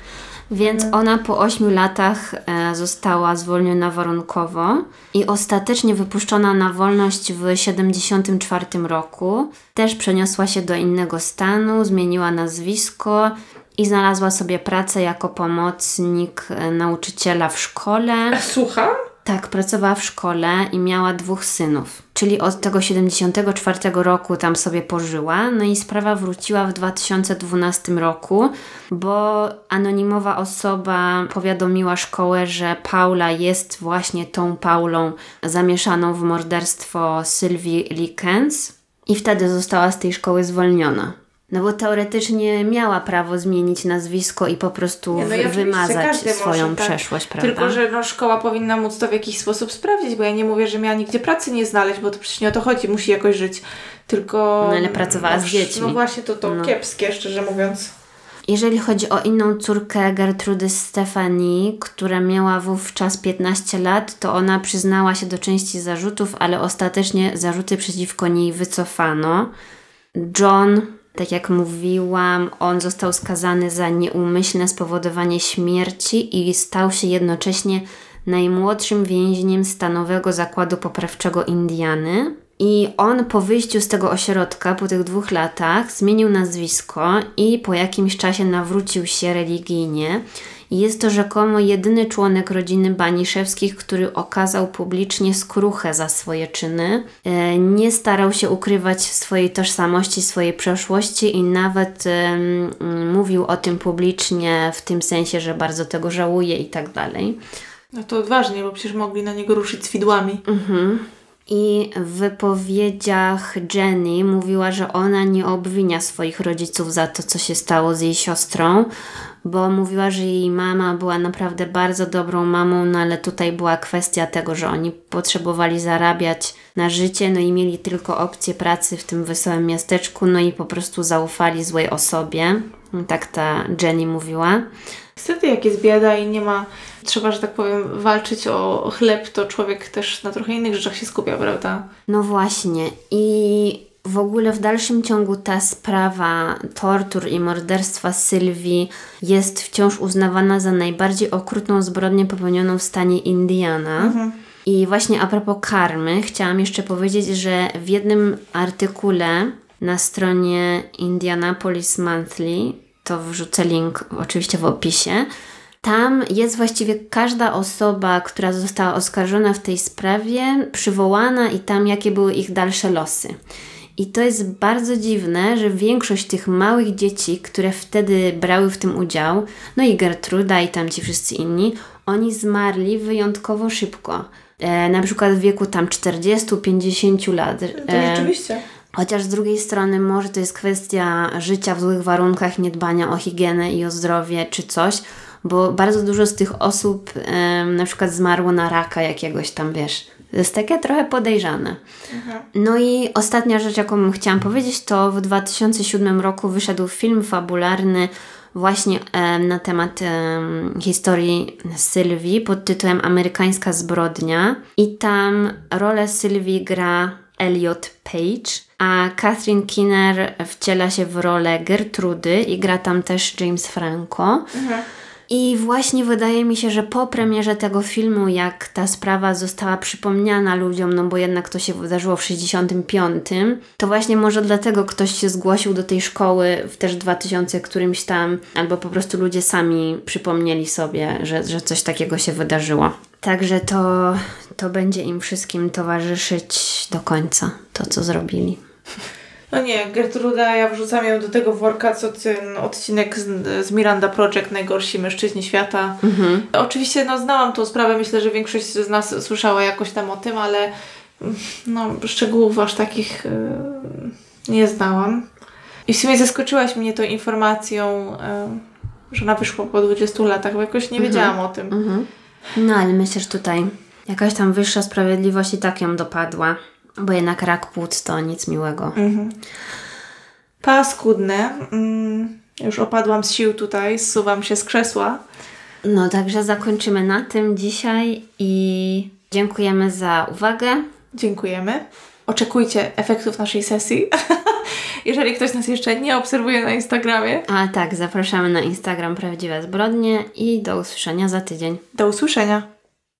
Więc ona po 8 latach e, została zwolniona warunkowo i ostatecznie wypuszczona na wolność w 74 roku. Też przeniosła się do innego stanu, zmieniła nazwisko i znalazła sobie pracę jako pomocnik e, nauczyciela w szkole. Słucham? Tak, pracowała w szkole i miała dwóch synów. Czyli od tego 74 roku tam sobie pożyła. No i sprawa wróciła w 2012 roku, bo anonimowa osoba powiadomiła szkołę, że Paula jest właśnie tą Paulą zamieszaną w morderstwo Sylwii Likens i wtedy została z tej szkoły zwolniona. No bo teoretycznie miała prawo zmienić nazwisko i po prostu Nie, no wymazać swoją może, tak. przeszłość, prawda? Tylko, że no, szkoła powinna móc to w jakiś sposób sprawdzić, bo ja nie mówię, że miała nigdzie pracy nie znaleźć, bo to przecież nie o to chodzi, musi jakoś żyć. Tylko. No, ale pracowała z no, dziećmi. No właśnie, to, to No. kiepskie, szczerze mówiąc. Jeżeli chodzi o inną córkę Gertrudy Stefanii, która miała wówczas 15 lat, to ona przyznała się do części zarzutów, ale ostatecznie zarzuty przeciwko niej wycofano. John, tak jak mówiłam, on został skazany za nieumyślne spowodowanie śmierci i stał się jednocześnie najmłodszym więźniem stanowego zakładu poprawczego Indiany. I on po wyjściu z tego ośrodka, po tych dwóch latach, zmienił nazwisko i po jakimś czasie nawrócił się religijnie. Jest to rzekomo jedyny członek rodziny Baniszewskich, który okazał publicznie skruchę za swoje czyny. E, Nie starał się ukrywać swojej tożsamości, swojej przeszłości i nawet mówił o tym publicznie, w tym sensie, że bardzo tego żałuje i tak dalej. No to odważnie, bo przecież mogli na niego ruszyć z. Mhm. I w wypowiedziach Jenny mówiła, że ona nie obwinia swoich rodziców za to, co się stało z jej siostrą, bo mówiła, że jej mama była naprawdę bardzo dobrą mamą, no ale tutaj była kwestia tego, że oni potrzebowali zarabiać na życie, no i mieli tylko opcję pracy w tym wesołym miasteczku, no i po prostu zaufali złej osobie. Tak ta Jenny mówiła. Niestety, jak jest bieda i nie ma, trzeba, że tak powiem, walczyć o chleb, to człowiek też na trochę innych rzeczach się skupia, prawda? No właśnie. I w ogóle w dalszym ciągu ta sprawa tortur i morderstwa Sylwii jest wciąż uznawana za najbardziej okrutną zbrodnię popełnioną w stanie Indiana. I właśnie a propos karmy, chciałam jeszcze powiedzieć, że w jednym artykule na stronie Indianapolis Monthly, to wrzucę link oczywiście w opisie, tam jest właściwie każda osoba, która została oskarżona w tej sprawie, przywołana i tam jakie były ich dalsze losy. I to jest bardzo dziwne, że większość tych małych dzieci, które wtedy brały w tym udział, no i Gertruda i tam ci wszyscy inni, oni zmarli wyjątkowo szybko. E, na przykład w wieku tam 40-50 lat. E, Chociaż z drugiej strony może to jest kwestia życia w złych warunkach, niedbania o higienę i o zdrowie czy coś, bo bardzo dużo z tych osób em, na przykład zmarło na raka jakiegoś tam, wiesz. To jest takie trochę podejrzane. No i ostatnia rzecz, jaką chciałam powiedzieć, to w 2007 roku wyszedł film fabularny właśnie em, na temat em, historii Sylwii pod tytułem Amerykańska zbrodnia i tam rolę Sylwii gra Elliot Page, a Catherine Kinner wciela się w rolę Gertrudy i gra tam też James Franco. I właśnie wydaje mi się, że po premierze tego filmu, jak ta sprawa została przypomniana ludziom, no bo jednak to się wydarzyło w 65, to właśnie może dlatego ktoś się zgłosił do tej szkoły w też 2000 którymś tam, albo po prostu ludzie sami przypomnieli sobie, że, że coś takiego się wydarzyło. Także to, to będzie im wszystkim towarzyszyć do końca, to co zrobili. No nie, Gertruda, ja wrzucam ją do tego worka, co ten odcinek z, z Miranda Project, najgorsi mężczyźni świata. Oczywiście no, znałam tą sprawę, myślę, że większość z nas słyszała jakoś tam o tym, ale mm, no, szczegółów aż takich y, nie znałam. I w sumie zaskoczyłaś mnie tą informacją, y, że ona wyszła po 20 latach, bo jakoś nie wiedziałam o tym. No ale myślę, że tutaj jakaś tam wyższa sprawiedliwość i tak ją dopadła, bo jednak rak płuc to nic miłego. Paskudne. Mm, już opadłam z sił tutaj, zsuwam się z krzesła. No także zakończymy na tym dzisiaj i dziękujemy za uwagę. Dziękujemy. Oczekujcie efektów naszej sesji. Jeżeli ktoś nas jeszcze nie obserwuje na Instagramie. A tak, zapraszamy na Instagram Prawdziwe Zbrodnie i do usłyszenia za tydzień. Do usłyszenia.